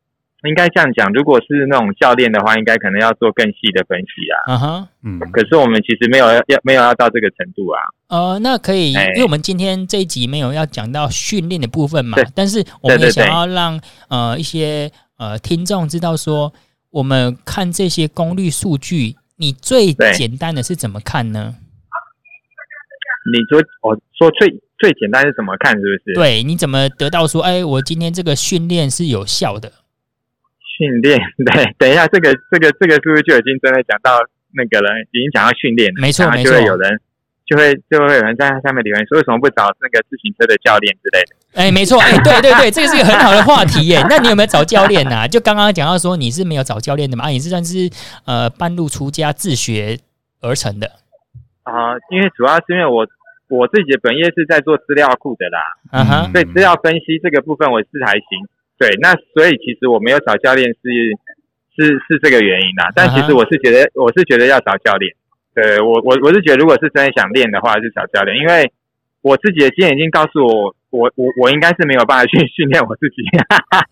应该这样讲，如果是那种教练的话，应该可能要做更细的分析啊。嗯哼，嗯。可是我们其实没有要没有要到这个程度啊。呃，那可以，因为我们今天这一集没有要讲到训练的部分嘛。对。但是我们也想要让呃一些呃听众知道说，我们看这些功率数据，你最简单的是怎么看呢？你说我说最最简单是怎么看，是不是？对，你怎么得到说，哎，我今天这个训练是有效的？训练 对，等一下，这个这个这个是不是就已经真的讲到那个了？已经讲到训练了，没错，没错，就会有人就会就会有人在下面留言说，为什么不找那个自行车的教练之类的？哎，没错，哎，对对对，这个是一个很好的话题耶。那你有没有找教练呢、啊？就刚刚讲到说你是没有找教练的嘛？啊，你是算是呃半路出家自学而成的啊、呃？因为主要是因为我我自己的本业是在做资料库的啦，嗯哼，所以资料分析这个部分我是还行。对，那所以其实我没有找教练是是是这个原因啦。但其实我是觉得我是觉得要找教练。对，我我我是觉得如果是真的想练的话，是找教练，因为我自己的经验已经告诉我，我我我应该是没有办法去 训练我自己。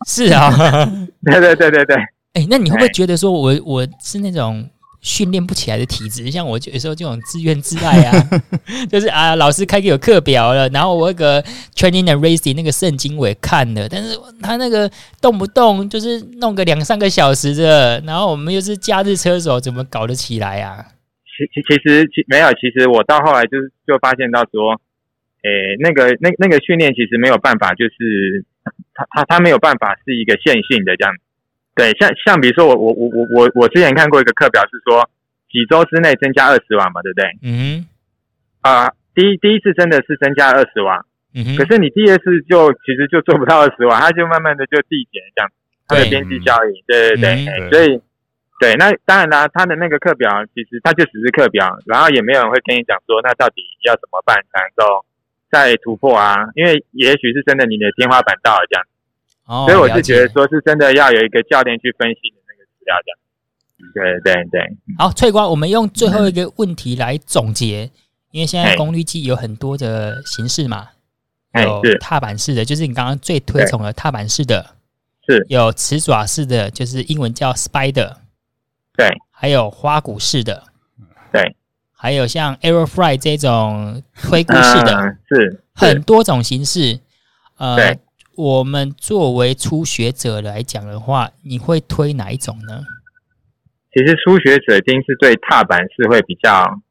是啊，对对对对对。哎，那你会不会觉得说我我是那种？训练不起来的体质，像我有时候这种自怨自艾啊，就是啊，老师开给我课表了，然后我那个 training and racing 那个圣经我也看了，但是他那个动不动就是弄个两三个小时的，然后我们又是假日车手，怎么搞得起来啊？其其其实其没有，其实我到后来就是就发现到说，诶、欸，那个那那个训练其实没有办法，就是他他他没有办法是一个线性的这样。对，像像比如说我我我我我我之前看过一个课表是说几周之内增加二十瓦嘛，对不对？嗯。啊，第一第一次真的是增加二十瓦，嗯哼。可是你第二次就其实就做不到二十瓦，它就慢慢的就递减这样，它的边际效应，对对对，对。所以对，那当然啦，他的那个课表其实它就只是课表，然后也没有人会跟你讲说那到底要怎么办才能够再突破啊？因为也许是真的你的天花板到了这样。哦，所以我是觉得说是真的要有一个教练去分析的那个资料这样，对对对。好，翠瓜，我们用最后一个问题来总结，因为现在功率计有很多的形式嘛，有踏板式的，就是你刚刚最推崇的踏板式的，是。有齿爪式的，就是英文叫 Spider，对，还有花鼓式的，对，还有像 Aerofly 这种推 鼓式的，是很多种形式，呃。我们作为初学者来讲的话，你会推哪一种呢？其实初学者一定是对踏板是会比较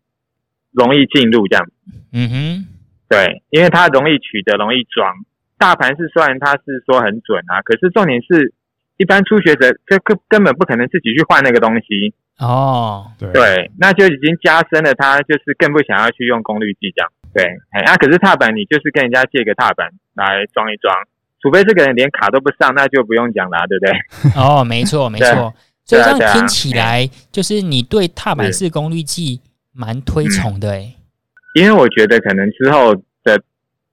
容易进入这样。嗯哼，对，因为它容易取得，容易装。大盘是虽然它是说很准啊，可是重点是一般初学者就根根本不可能自己去换那个东西。哦，对，对，那就已经加深了他就是更不想要去用功率计这样。对，哎，那可是踏板你就是跟人家借个踏板来装一装。除非这个人连卡都不上，那就不用讲啦，对不对？哦，没错，没错。所以这样听起来，就是你对踏板式功率计蛮推崇的，诶。因为我觉得可能之后的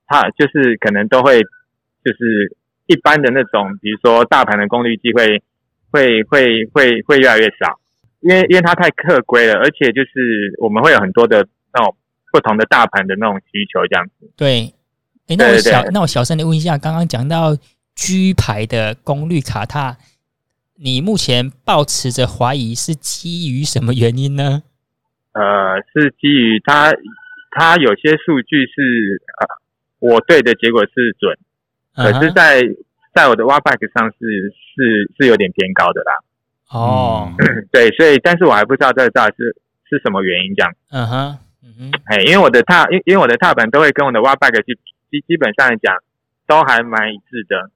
踏，就是可能都会，就是一般的那种，比如说大盘的功率计会会会会会越来越少，因为因为它太客规了，而且就是我们会有很多的那种不同的大盘的那种需求，这样子。对。哎，那我小那我小声的问一下，刚刚讲到 G 牌的功率卡踏，你目前抱持着怀疑是基于什么原因呢？呃，是基于它它有些数据是呃，我对的结果是准，可是在在我的 Wattbike 上是是是有点偏高的啦。哦，对，所以但是我还不知道这到底是是什么原因这样。嗯哼，嗯哼，哎，因为我的踏因因为我的踏板都会跟我的 Wattbike 去比。基基本上来讲，都还蛮一致的，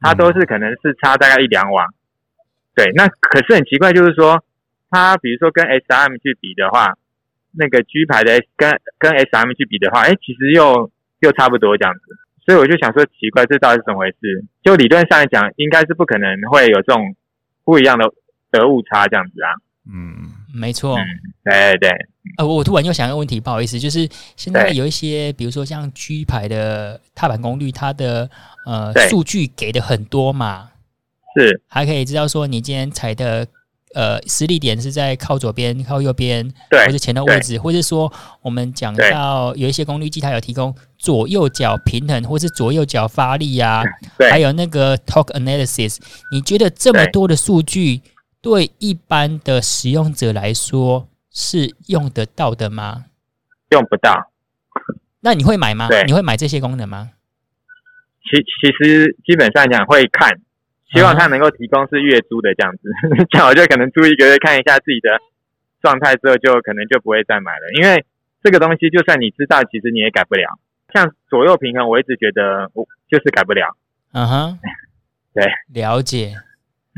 它都是可能是差大概一两瓦。对，那可是很奇怪，就是说，它比如说跟 SRM 去比的话，那个 G 牌的 S 跟跟 SRM 去比的话，哎，其实又又差不多这样子。所以我就想说，奇怪，这到底是怎么回事？就理论上来讲，应该是不可能会有这种不一样的的误差这样子啊。嗯，没错。嗯，对对。呃，我突然又想一个问题，不好意思，就是现在有一些，比如说像 G 牌的踏板功率，它的呃数据给的很多嘛，是，还可以知道说你今天踩的。呃，实力点是在靠左边、靠右边，对，或者前的位置，或者说我们讲到有一些功率计，它有提供左右脚平衡，或是左右脚发力呀、啊，还有那个 talk analysis。你觉得这么多的数据对一般的使用者来说是用得到的吗？用不到。那你会买吗？你会买这些功能吗？其其实基本上讲会看。希望它能够提供是月租的这样子，这样我就可能租一个月看一下自己的状态之后，就可能就不会再买了。因为这个东西，就算你知道，其实你也改不了。像左右平衡，我一直觉得我就是改不了。嗯哼，对，了解。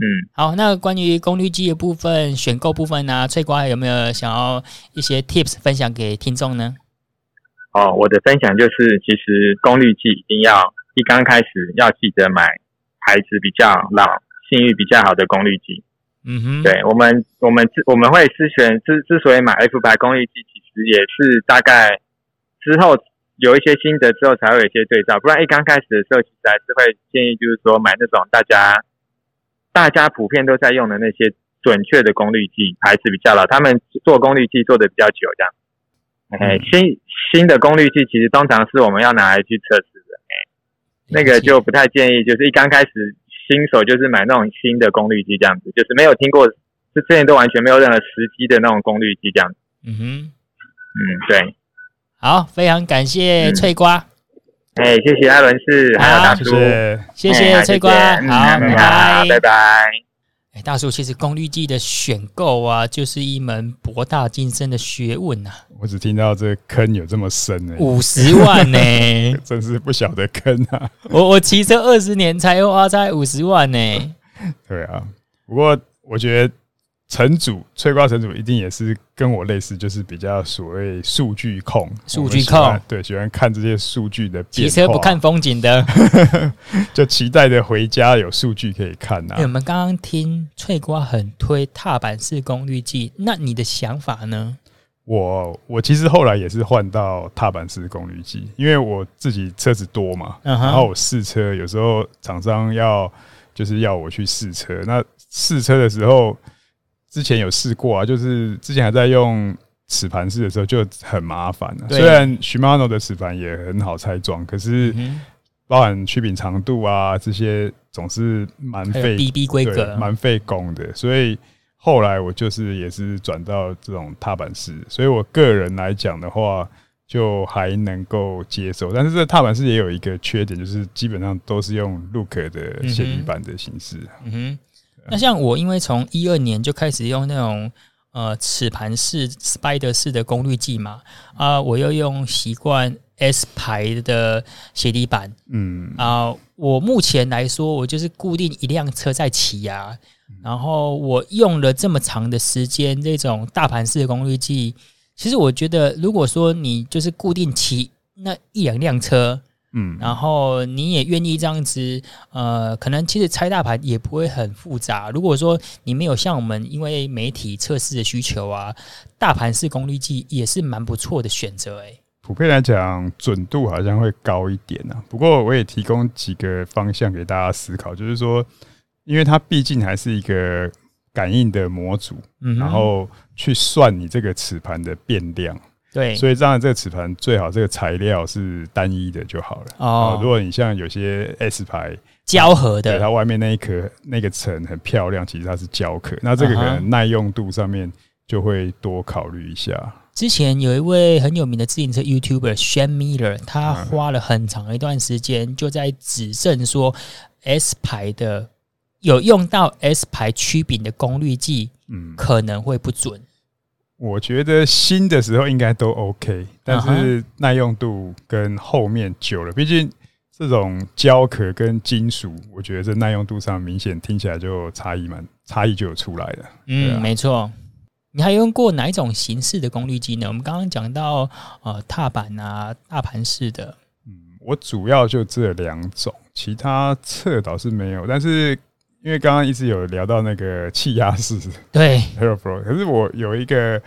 嗯，好，那关于功率计的部分、选购部分呢、啊，翠瓜有没有想要一些 tips 分享给听众呢？哦，我的分享就是，其实功率计一定要一刚开始要记得买。牌子比较老、信誉比较好的功率计，嗯哼，对我们，我们之我们会之选之之所以买 F 牌功率计，其实也是大概之后有一些心得之后才会有一些对照，不然一刚开始的时候，其实还是会建议就是说买那种大家大家普遍都在用的那些准确的功率计，还是比较老，他们做功率计做的比较久，这样。哎、嗯，新新的功率计其实通常是我们要拿来去测试的，哎。那个就不太建议，就是一刚开始新手就是买那种新的功率计这样子，就是没有听过，就之前都完全没有任何实机的那种功率计这样子。嗯哼，嗯，对，好，非常感谢翠瓜。哎、嗯，谢谢艾伦士，还有大叔，谢谢翠瓜，好，拜拜，拜拜。哎，大叔，其实功率计的选购啊，就是一门博大精深的学问呐、啊。我只听到这坑有这么深呢，五十万呢、欸，真是不小的坑啊！我我骑车二十年才花才五十万呢、欸。对啊，不过我觉得。城主翠瓜城主一定也是跟我类似，就是比较所谓数据控，数据控对，喜欢看这些数据的。骑车不看风景的，就期待着回家有数据可以看呐、啊。我们刚刚听翠瓜很推踏板式功率计，那你的想法呢？我我其实后来也是换到踏板式功率计，因为我自己车子多嘛，然后我试车有时候厂商要就是要我去试车，那试车的时候。之前有试过啊，就是之前还在用齿盘式的时候就很麻烦了。虽然 Shimano 的齿盘也很好拆装，可是包含曲柄长度啊这些总是蛮费 BB 规格，蛮费工的。所以后来我就是也是转到这种踏板式，所以我个人来讲的话，就还能够接受。但是这踏板式也有一个缺点，就是基本上都是用 Look 的协力板的形式。嗯哼。那像我，因为从一二年就开始用那种呃齿盘式 Spider 式的功率计嘛，啊，我又用习惯 S 牌的鞋底板，嗯啊，我目前来说，我就是固定一辆车在骑啊，然后我用了这么长的时间，这种大盘式的功率计，其实我觉得，如果说你就是固定骑那一两辆车。嗯，然后你也愿意这样子，呃，可能其实拆大盘也不会很复杂。如果说你没有像我们因为媒体测试的需求啊，大盘式功率计也是蛮不错的选择。哎，普遍来讲，准度好像会高一点呢。不过我也提供几个方向给大家思考，就是说，因为它毕竟还是一个感应的模组，嗯，然后去算你这个磁盘的变量。对，所以这样这个齿盘最好这个材料是单一的就好了。哦，如果你像有些 S 牌胶合的，它外面那一颗那个层很漂亮，其实它是胶壳，那这个可能耐用度上面就会多考虑一下。之前有一位很有名的自行车 YouTuber Shane Miller，他花了很长一段时间就在指证说 S 牌的有用到 S 牌曲柄的功率计，嗯，可能会不准。我觉得新的时候应该都 OK，但是耐用度跟后面久了，毕竟这种胶壳跟金属，我觉得这耐用度上明显听起来就差异蛮差异就有出来了。嗯，没错。你还用过哪一种形式的功率机呢？我们刚刚讲到呃踏板啊、大盘式的。嗯，我主要就这两种，其他侧倒是没有。但是因为刚刚一直有聊到那个气压式，对 可是我有一个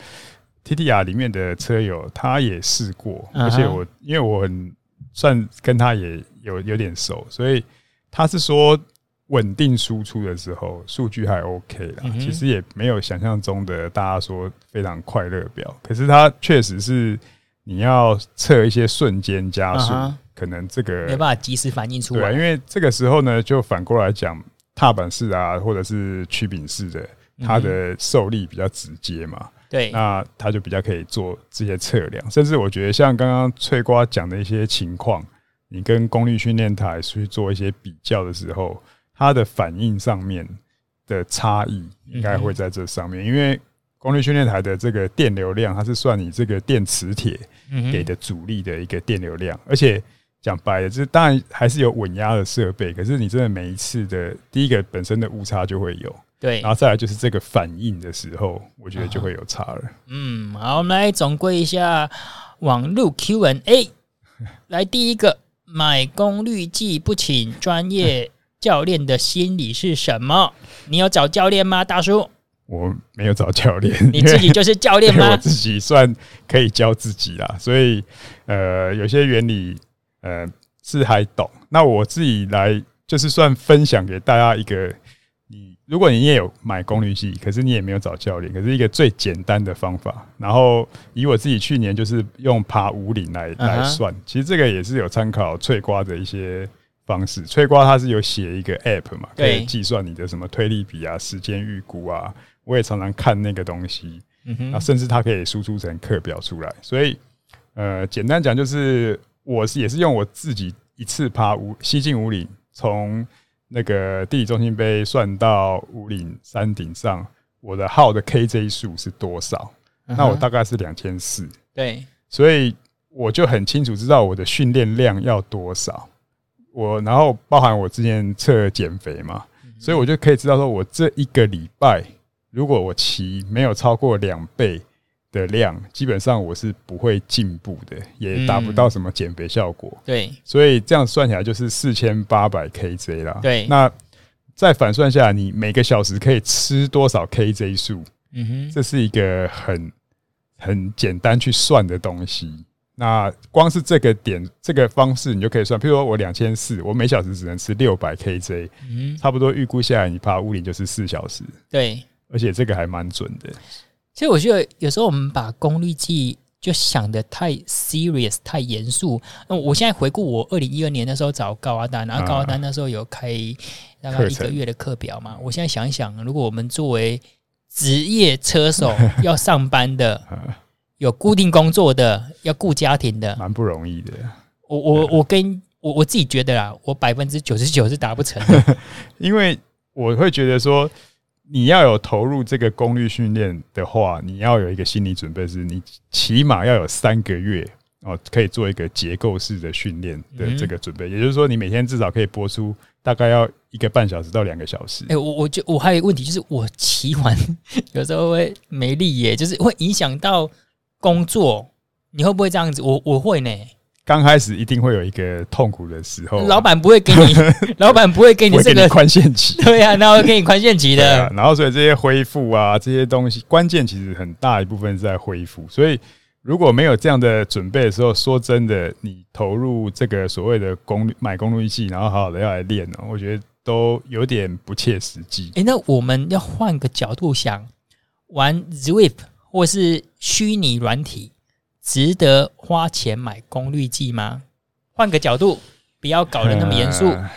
TTR 里面的车友，他也试过，而且我因为我很算跟他也有有点熟，所以他是说稳定输出的时候数据还 OK 啦，其实也没有想象中的大家说非常快乐表，可是他确实是。你要测一些瞬间加速，可能这个没办法及时反应出来。对，因为这个时候呢，就反过来讲，踏板式啊，或者是曲柄式的，它的受力比较直接嘛。对，那它就比较可以做这些测量。甚至我觉得，像刚刚翠瓜讲的一些情况，你跟功率训练台去做一些比较的时候，它的反应上面的差异应该会在这上面，因为。功率训练台的这个电流量，它是算你这个电磁铁给的阻力的一个电流量，而且讲白了，就是当然还是有稳压的设备，可是你真的每一次的第一个本身的误差就会有，对，然后再来就是这个反应的时候，我觉得就会有差了。嗯，好，我们来总归一下网路 Q&A，来第一个，买功率计不请专业教练的心理是什么？你有找教练吗，大叔？我没有找教练，你自己就是教练吗？我自己算可以教自己啦，所以呃，有些原理呃是还懂。那我自己来就是算分享给大家一个，你如果你也有买功率计，可是你也没有找教练，可是一个最简单的方法。然后以我自己去年就是用爬五岭来来算，其实这个也是有参考翠瓜的一些方式。翠瓜它是有写一个 App 嘛，可以计算你的什么推力比啊、时间预估啊。我也常常看那个东西，嗯哼，甚至它可以输出成课表出来。所以，呃，简单讲就是，我是也是用我自己一次爬五西进五岭，从那个地理中心碑算到五岭山顶上，我的号的 KJ 数是多少？那我大概是两千四。对，所以我就很清楚知道我的训练量要多少。我然后包含我之前测减肥嘛，所以我就可以知道说，我这一个礼拜。如果我骑没有超过两倍的量，基本上我是不会进步的，也达不到什么减肥效果。对，所以这样算起来就是四千八百 KJ 啦。对，那再反算下来，你每个小时可以吃多少 KJ 数？嗯哼，这是一个很很简单去算的东西。那光是这个点，这个方式你就可以算。譬如说我两千四，我每小时只能吃六百 KJ，嗯，差不多预估下来，你爬武岭就是四小时。对。而且这个还蛮准的。其实我觉得有时候我们把功率计就想得太 serious、太严肃。那我现在回顾我二零一二年那时候找高阿丹，然后高阿丹那时候有开大概一个月的课表嘛。我现在想一想，如果我们作为职业车手 要上班的，有固定工作的，要顾家庭的，蛮不容易的。我我我跟我我自己觉得啦，我百分之九十九是达不成的，因为我会觉得说。你要有投入这个功率训练的话，你要有一个心理准备，是你起码要有三个月哦，可以做一个结构式的训练的这个准备。也就是说，你每天至少可以播出大概要一个半小时到两个小时。哎，我我就我还有一个问题，就是我骑完有时候会没力耶，就是会影响到工作。你会不会这样子？我我会呢。刚开始一定会有一个痛苦的时候，老板不会给你，老板不会给你这个宽限期，对呀、啊，那会给你宽限期 的。然后所以这些恢复啊，这些东西关键其实很大一部分是在恢复。所以如果没有这样的准备的时候，说真的，你投入这个所谓的功率买功率计，然后好好的要来练呢，我觉得都有点不切实际。哎，那我们要换个角度想，玩 Zwift 或是虚拟软体。值得花钱买功率计吗？换个角度，不要搞得那么严肃、呃。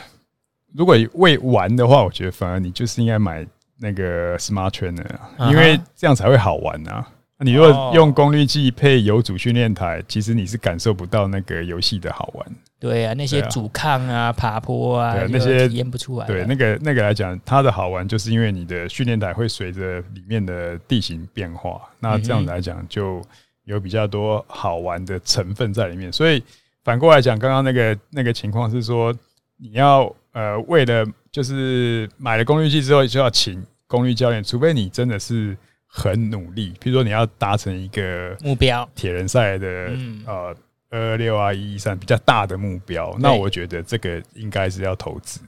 如果为玩的话，我觉得反而你就是应该买那个 Smart Trainer，因为这样才会好玩啊。你如果用功率计配有组训练台，其实你是感受不到那个游戏的好玩。对啊，那些阻抗啊、爬坡啊，那些体验不出来。对，那个那个来讲，它的好玩就是因为你的训练台会随着里面的地形变化。那这样来讲就。有比较多好玩的成分在里面，所以反过来讲，刚刚那个那个情况是说，你要呃为了就是买了功率计之后就要请功率教练，除非你真的是很努力，比如说你要达成一个目标，铁人赛的呃二二六啊一一三比较大的目标，那我觉得这个应该是要投资。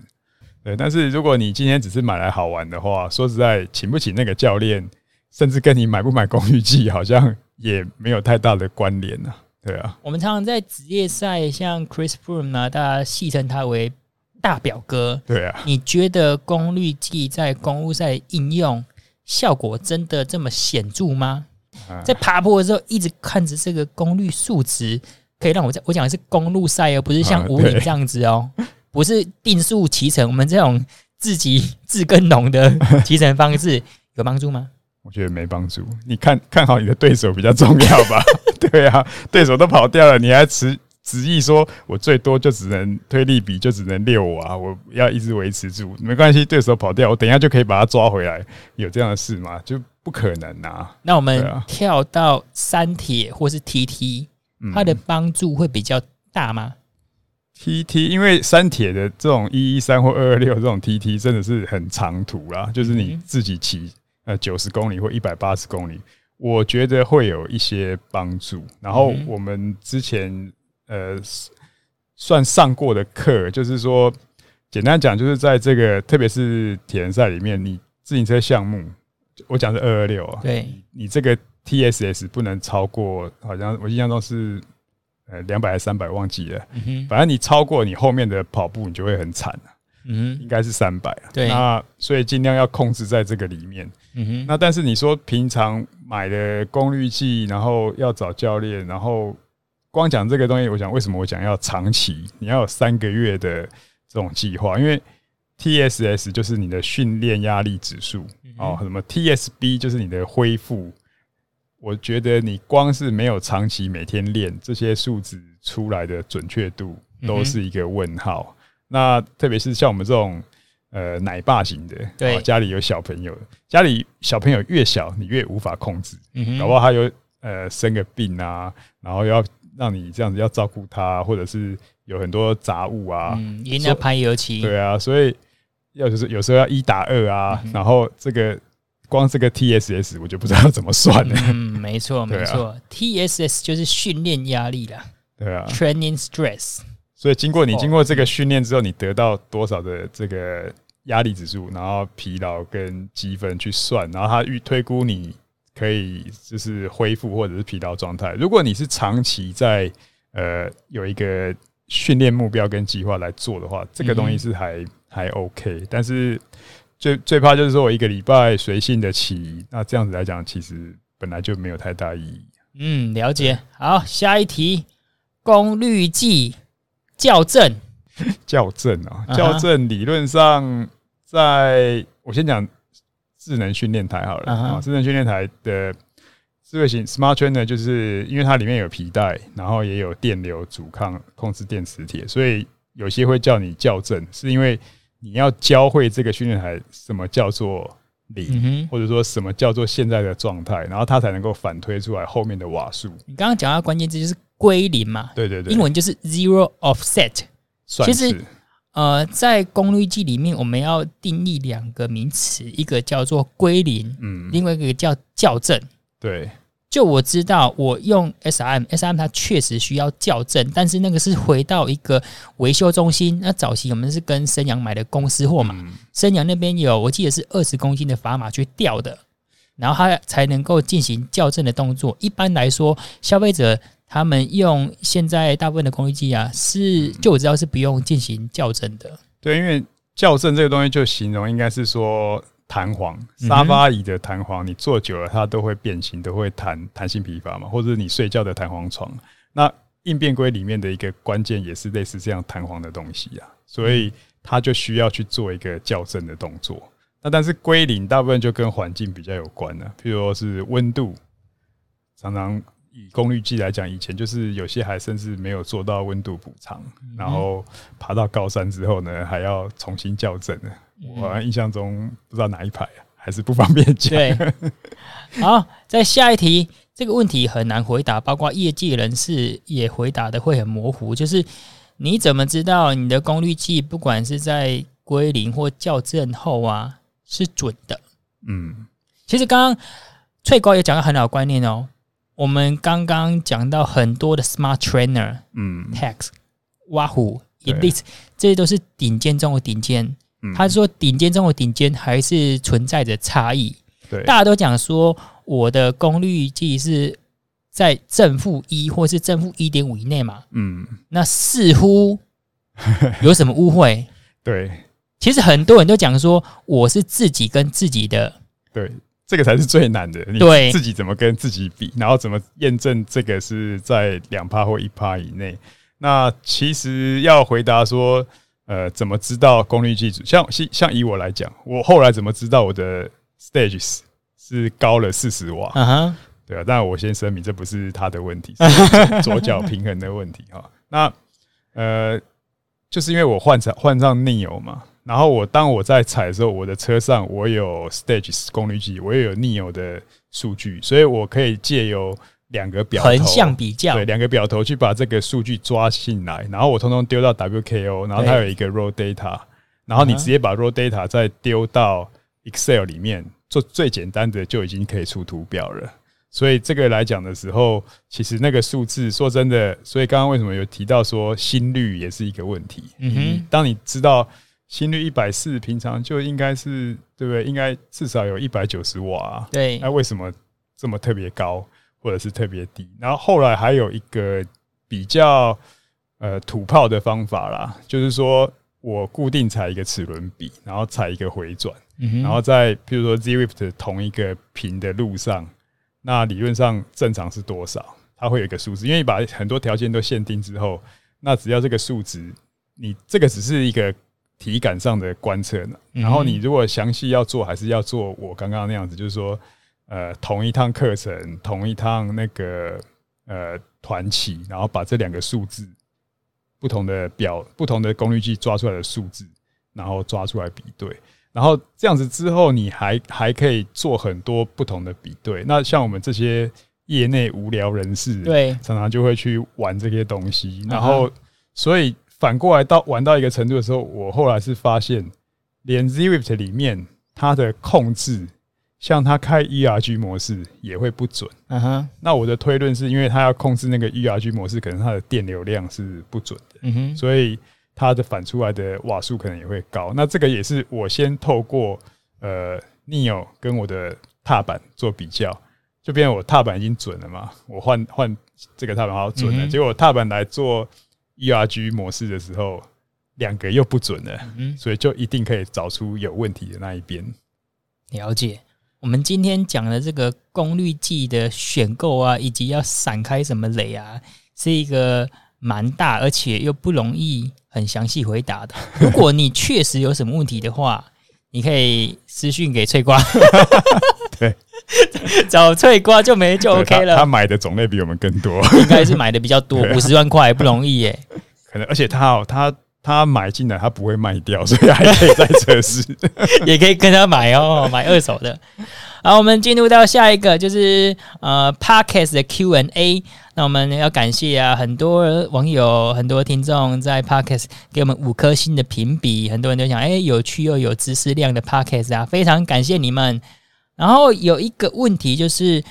对，但是如果你今天只是买来好玩的话，说实在，请不起那个教练，甚至跟你买不买功率计，好像也没有太大的关联呢。对啊，我们常常在职业赛，像 Chris Froome 啊，大家戏称他为大表哥。对啊，你觉得功率计在公路赛应用效果真的这么显著吗？啊、在爬坡的时候，一直看着这个功率数值，可以让我在我讲的是公路赛，而不是像五岭这样子哦，啊、不是定速骑乘，我们这种自己自耕农的骑乘方式有帮助吗？我觉得没帮助。你看看好你的对手比较重要吧。对啊，对手都跑掉了，你还执执意说我最多就只能推力比就只能六瓦，我要一直维持住，没关系，对手跑掉，我等一下就可以把他抓回来。有这样的事吗？就不可能啊。那我们跳到三铁或是 TT，它的帮助会比较大吗？TT 因为三铁的这种一一三或二二六这种 TT 真的是很长途啦，就是你自己骑。呃，九十公里或一百八十公里，我觉得会有一些帮助。然后我们之前呃算上过的课，就是说简单讲，就是在这个特别是铁人赛里面，你自行车项目，我讲是二二六啊，对，你这个 TSS 不能超过，好像我印象中是呃两百还是三百，忘记了。反正你超过你后面的跑步，你就会很惨。嗯，应该是三百。对，那所以尽量要控制在这个里面。嗯哼，那但是你说平常买的功率计，然后要找教练，然后光讲这个东西，我想为什么我讲要长期？你要有三个月的这种计划，因为 TSS 就是你的训练压力指数哦，什么 TSB 就是你的恢复。我觉得你光是没有长期每天练，这些数字出来的准确度都是一个问号。那特别是像我们这种呃奶爸型的，对，家里有小朋友，家里小朋友越小，你越无法控制，嗯哼，搞不好他有呃生个病啊，然后要让你这样子要照顾他，或者是有很多杂物啊，嗯，人家拍油漆，对啊，所以要就是有时候要一打二啊，嗯、然后这个光这个 TSS 我就不知道 怎么算了，嗯，没错没错，啊，TSS 就是训练压力啦，对啊，Training Stress。所以经过你经过这个训练之后，你得到多少的这个压力指数，然后疲劳跟积分去算，然后他预推估你可以就是恢复或者是疲劳状态。如果你是长期在呃有一个训练目标跟计划来做的话，这个东西是还还 OK。但是最最怕就是说我一个礼拜随性的骑，那这样子来讲，其实本来就没有太大意义。嗯，了解。好，下一题，功率计。校正，校正啊！校正理论上，在我先讲智能训练台好了啊。智能训练台的智慧型 Smart Trainer，就是因为它里面有皮带，然后也有电流阻抗控制电磁铁，所以有些会叫你校正，是因为你要教会这个训练台什么叫做零，或者说什么叫做现在的状态，然后它才能够反推出来后面的瓦数。你刚刚讲到关键字就是。归零嘛，对对对，英文就是 zero offset。其实，呃，在功率计里面，我们要定义两个名词，一个叫做归零，嗯，另外一个叫校正。对，就我知道，我用 SRM，SRM 它确实需要校正，但是那个是回到一个维修中心。那早期我们是跟升阳买的公司货嘛，升阳那边有，我记得是二十公斤的砝码去吊的，然后它才能够进行校正的动作。一般来说，消费者。他们用现在大部分的功率计啊，是就我知道是不用进行校正的。对，因为校正这个东西就形容应该是说弹簧，沙发椅的弹簧，你坐久了它都会变形，都会弹，弹性疲乏嘛，或者是你睡觉的弹簧床。那应变规里面的一个关键也是类似这样弹簧的东西啊，所以它就需要去做一个校正的动作。那但是归零大部分就跟环境比较有关了，譬如说是温度，常常。以功率计来讲，以前就是有些还甚至没有做到温度补偿，然后爬到高山之后呢，还要重新校正。我好像印象中不知道哪一排啊，还是不方便讲。对，好，在下一题，这个问题很难回答，包括业界人士也回答的会很模糊。就是你怎么知道你的功率计，不管是在归零或校正后啊，是准的？嗯，其实刚刚翠高也讲了很好的观念哦。我们刚刚讲到很多的 Smart Trainer，嗯，Tax、Wahoo、Elite，这些都是顶尖中的顶尖。嗯、他说顶尖中的顶尖还是存在着差异。对，大家都讲说我的功率计是在正负一或是正负一点五以内嘛。嗯，那似乎 有什么误会？对，其实很多人都讲说我是自己跟自己的。对。这个才是最难的，你自己怎么跟自己比，然后怎么验证这个是在两趴或一趴以内？那其实要回答说，呃，怎么知道功率计？像像以我来讲，我后来怎么知道我的 stages 是高了四十瓦？嗯哼，对啊。但我先声明，这不是他的问题，是左脚平衡的问题哈。那呃，就是因为我换上换上 Neo 嘛。然后我当我在踩的时候，我的车上我有 Stages 功率计，我也有 Neo 的数据，所以我可以借由两个表头横向比较，对，两个表头去把这个数据抓进来，然后我通通丢到 WKO，然后它有一个 Raw Data，然后你直接把 Raw Data 再丢到 Excel 里面，做最简单的就已经可以出图表了。所以这个来讲的时候，其实那个数字说真的，所以刚刚为什么有提到说心率也是一个问题？嗯哼，当你知道。心率一百四，平常就应该是对不对？应该至少有一百九十瓦啊。对，那为什么这么特别高，或者是特别低？然后后来还有一个比较呃土炮的方法啦，就是说我固定踩一个齿轮比，然后踩一个回转，然后在譬如说 Zwift 同一个平的路上，那理论上正常是多少？它会有一个数字，因为你把很多条件都限定之后，那只要这个数值，你这个只是一个。体感上的观测呢，然后你如果详细要做，还是要做我刚刚那样子，就是说，呃，同一趟课程，同一趟那个呃团体，然后把这两个数字不同的表、不同的功率计抓出来的数字，然后抓出来比对，然后这样子之后，你还还可以做很多不同的比对。那像我们这些业内无聊人士，对，常常就会去玩这些东西，然后所以。反过来到玩到一个程度的时候，我后来是发现，连 Zwift 里面它的控制，像它开 ERG 模式也会不准。嗯哼。那我的推论是因为它要控制那个 ERG 模式，可能它的电流量是不准的。嗯哼。所以它的反出来的瓦数可能也会高。那这个也是我先透过呃 Neo 跟我的踏板做比较，就变成我踏板已经准了嘛。我换换这个踏板好准了，结果踏板来做。ERG 模式的时候，两个又不准了，嗯，所以就一定可以找出有问题的那一边。了解，我们今天讲的这个功率计的选购啊，以及要闪开什么雷啊，是一个蛮大而且又不容易很详细回答的。如果你确实有什么问题的话，你可以私讯给翠瓜。对。找脆瓜就没就 OK 了。他买的种类比我们更多，应该是买的比较多，五十万块不容易耶。可能，而且他哦，他他买进来他不会卖掉，所以还可以再测试，也可以跟他买哦，买二手的。好，我们进入到下一个，就是呃，Podcast 的 Q&A。那我们要感谢啊，很多网友、很多听众在 Podcast 给我们五颗星的评比，很多人都想，哎，有趣又有知识量的 Podcast 啊，非常感谢你们。然后有一个问题就是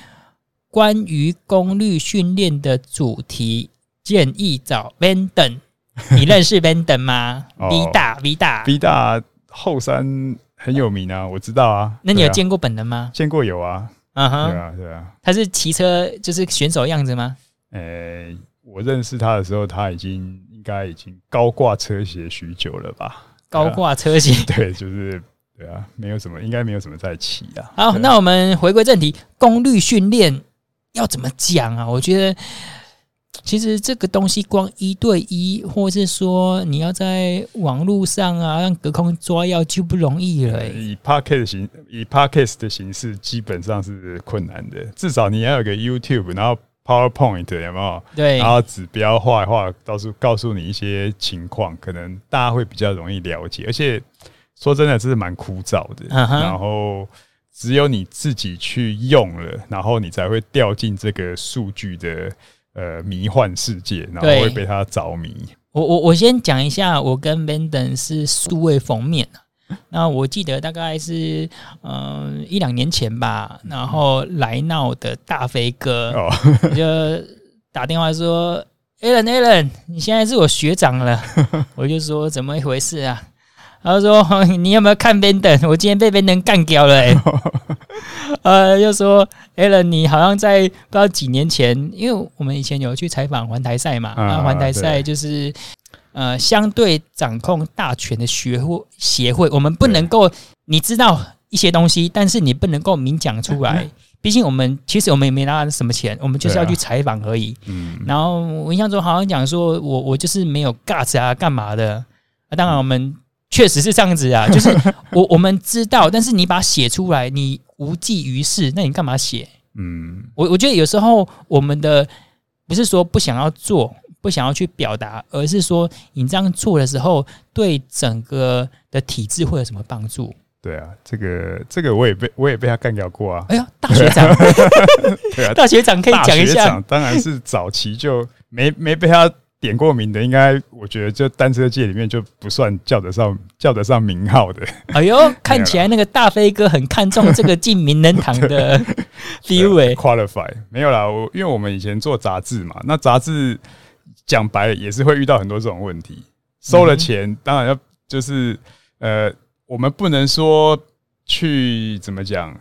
关于功率训练的主题，建议找 Vanden。你认识 Vanden 吗？V 大 V 大 V 大后山很有名啊，我知道啊。那你有见过本人吗？见过有啊。嗯哼，对啊对啊。他是骑车就是选手样子吗？呃，我认识他的时候，他已经应该已经高挂车鞋许久了吧？高挂车鞋，对，就是。对啊，没有什么，应该没有什么在骑啊。好，啊、那我们回归正题，功率训练要怎么讲啊？我觉得其实这个东西光一对一，或是说你要在网络上啊，让隔空抓药就不容易了、欸。以 Podcast 形，以 Podcast 的形式，基本上是困难的。至少你要有个 YouTube，然后 PowerPoint 有没有？对，然后指标画一画，到时候告诉你一些情况，可能大家会比较容易了解，而且。说真的，这是蛮枯燥的。然后只有你自己去用了，然后你才会掉进这个数据的呃迷幻世界，然后会被它着迷。我我我先讲一下，我跟 Vanden 是数位封面那我记得大概是嗯、呃、一两年前吧，然后来闹的大飞哥、哦、就打电话说：“Alan Alan，你现在是我学长了。”我就说：“怎么一回事啊？”他说：“你有没有看 Vanden？我今天被 b e n d e n 干掉了、欸。”呃，又说 Alan，你好像在不知道几年前，因为我们以前有去采访环台赛嘛，啊，环台赛就是。呃，相对掌控大权的学会协会，我们不能够你知道一些东西，但是你不能够明讲出来。毕竟我们其实我们也没拿什么钱，我们就是要去采访而已。嗯。然后我印象中好像讲说我我就是没有 guts 啊，干嘛的？啊，当然我们确实是这样子啊，就是我我们知道，但是你把它写出来，你无济于事，那你干嘛写？嗯。我我觉得有时候我们的不是说不想要做。不想要去表达，而是说你这样做的时候，对整个的体制会有什么帮助？对啊，这个这个我也被我也被他干掉过啊！哎呀，大学长，对啊，大学长可以讲一下。当然是早期就没没被他点过名的，应该我觉得就单车界里面就不算叫得上叫得上名号的。哎呦，看起来那个大飞哥很看重这个进名人堂的 view qualify 没有啦，我因为我们以前做杂志嘛，那杂志。讲白了也是会遇到很多这种问题，收了钱当然要就是呃，我们不能说去怎么讲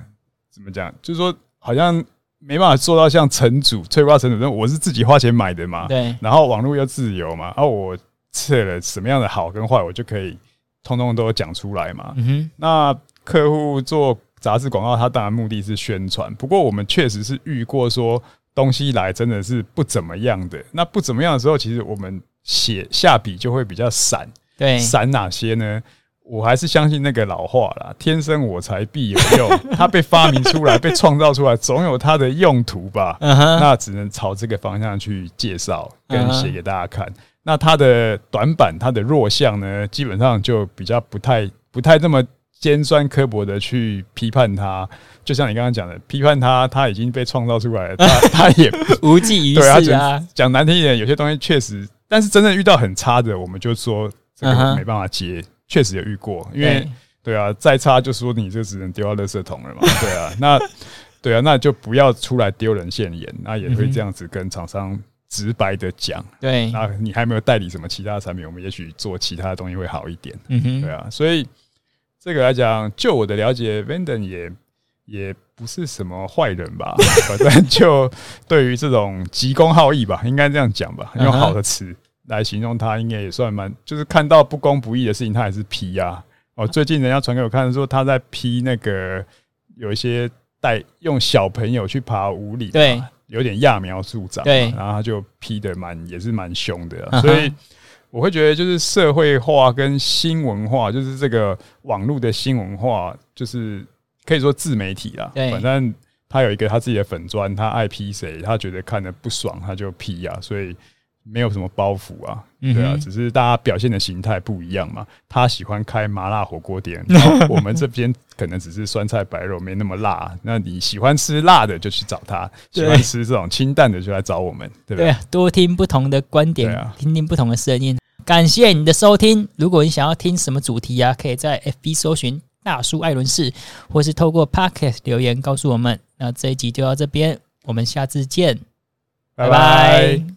怎么讲，就是说好像没办法做到像城主翠花城主，那我是自己花钱买的嘛，对，然后网络又自由嘛，然后我测了什么样的好跟坏，我就可以通通都讲出来嘛。嗯哼，那客户做杂志广告，他当然目的是宣传，不过我们确实是遇过说。东西来真的是不怎么样的，那不怎么样的时候，其实我们写下笔就会比较散。对，散哪些呢？我还是相信那个老话啦，天生我材必有用。它被发明出来，被创造出来，总有它的用途吧。Uh huh. 那只能朝这个方向去介绍跟写给大家看。Uh huh. 那它的短板，它的弱项呢，基本上就比较不太不太这么。尖酸刻薄的去批判它，就像你刚刚讲的，批判它，它已经被创造出来了，它它也无济于事啊。讲难听一点，有些东西确实，但是真正遇到很差的，我们就说这个没办法接，确实有遇过。因为对啊，再差就说你这只能丢到垃圾桶了嘛。对啊，那对啊，那就不要出来丢人现眼，那也会这样子跟厂商直白的讲。对，那你还没有代理什么其他产品，我们也许做其他的东西会好一点。嗯哼，对啊，所以。这个来讲，就我的了解，Vanden 也也不是什么坏人吧？反正就对于这种急公好义吧，应该这样讲吧，用好的词来形容他，应该也算蛮，就是看到不公不义的事情，他还是批呀。哦，最近人家传给我看说，他在批那个有一些带用小朋友去爬五里，对，有点揠苗助长，对，然后他就批的蛮也是蛮凶的，所以。我会觉得，就是社会化跟新文化，就是这个网络的新文化，就是可以说自媒体啦。对，反正他有一个他自己的粉专，他爱批谁，他觉得看的不爽，他就批啊，所以没有什么包袱啊，对啊，只是大家表现的形态不一样嘛。他喜欢开麻辣火锅店，然后我们这边可能只是酸菜白肉，没那么辣。那你喜欢吃辣的就去找他，喜欢吃这种清淡的就来找我们，对不对？对，多听不同的观点，听听不同的声音。感谢你的收听。如果你想要听什么主题啊，可以在 FB 搜寻大叔艾伦士，或是透过 Podcast 留言告诉我们。那这一集就到这边，我们下次见，拜拜。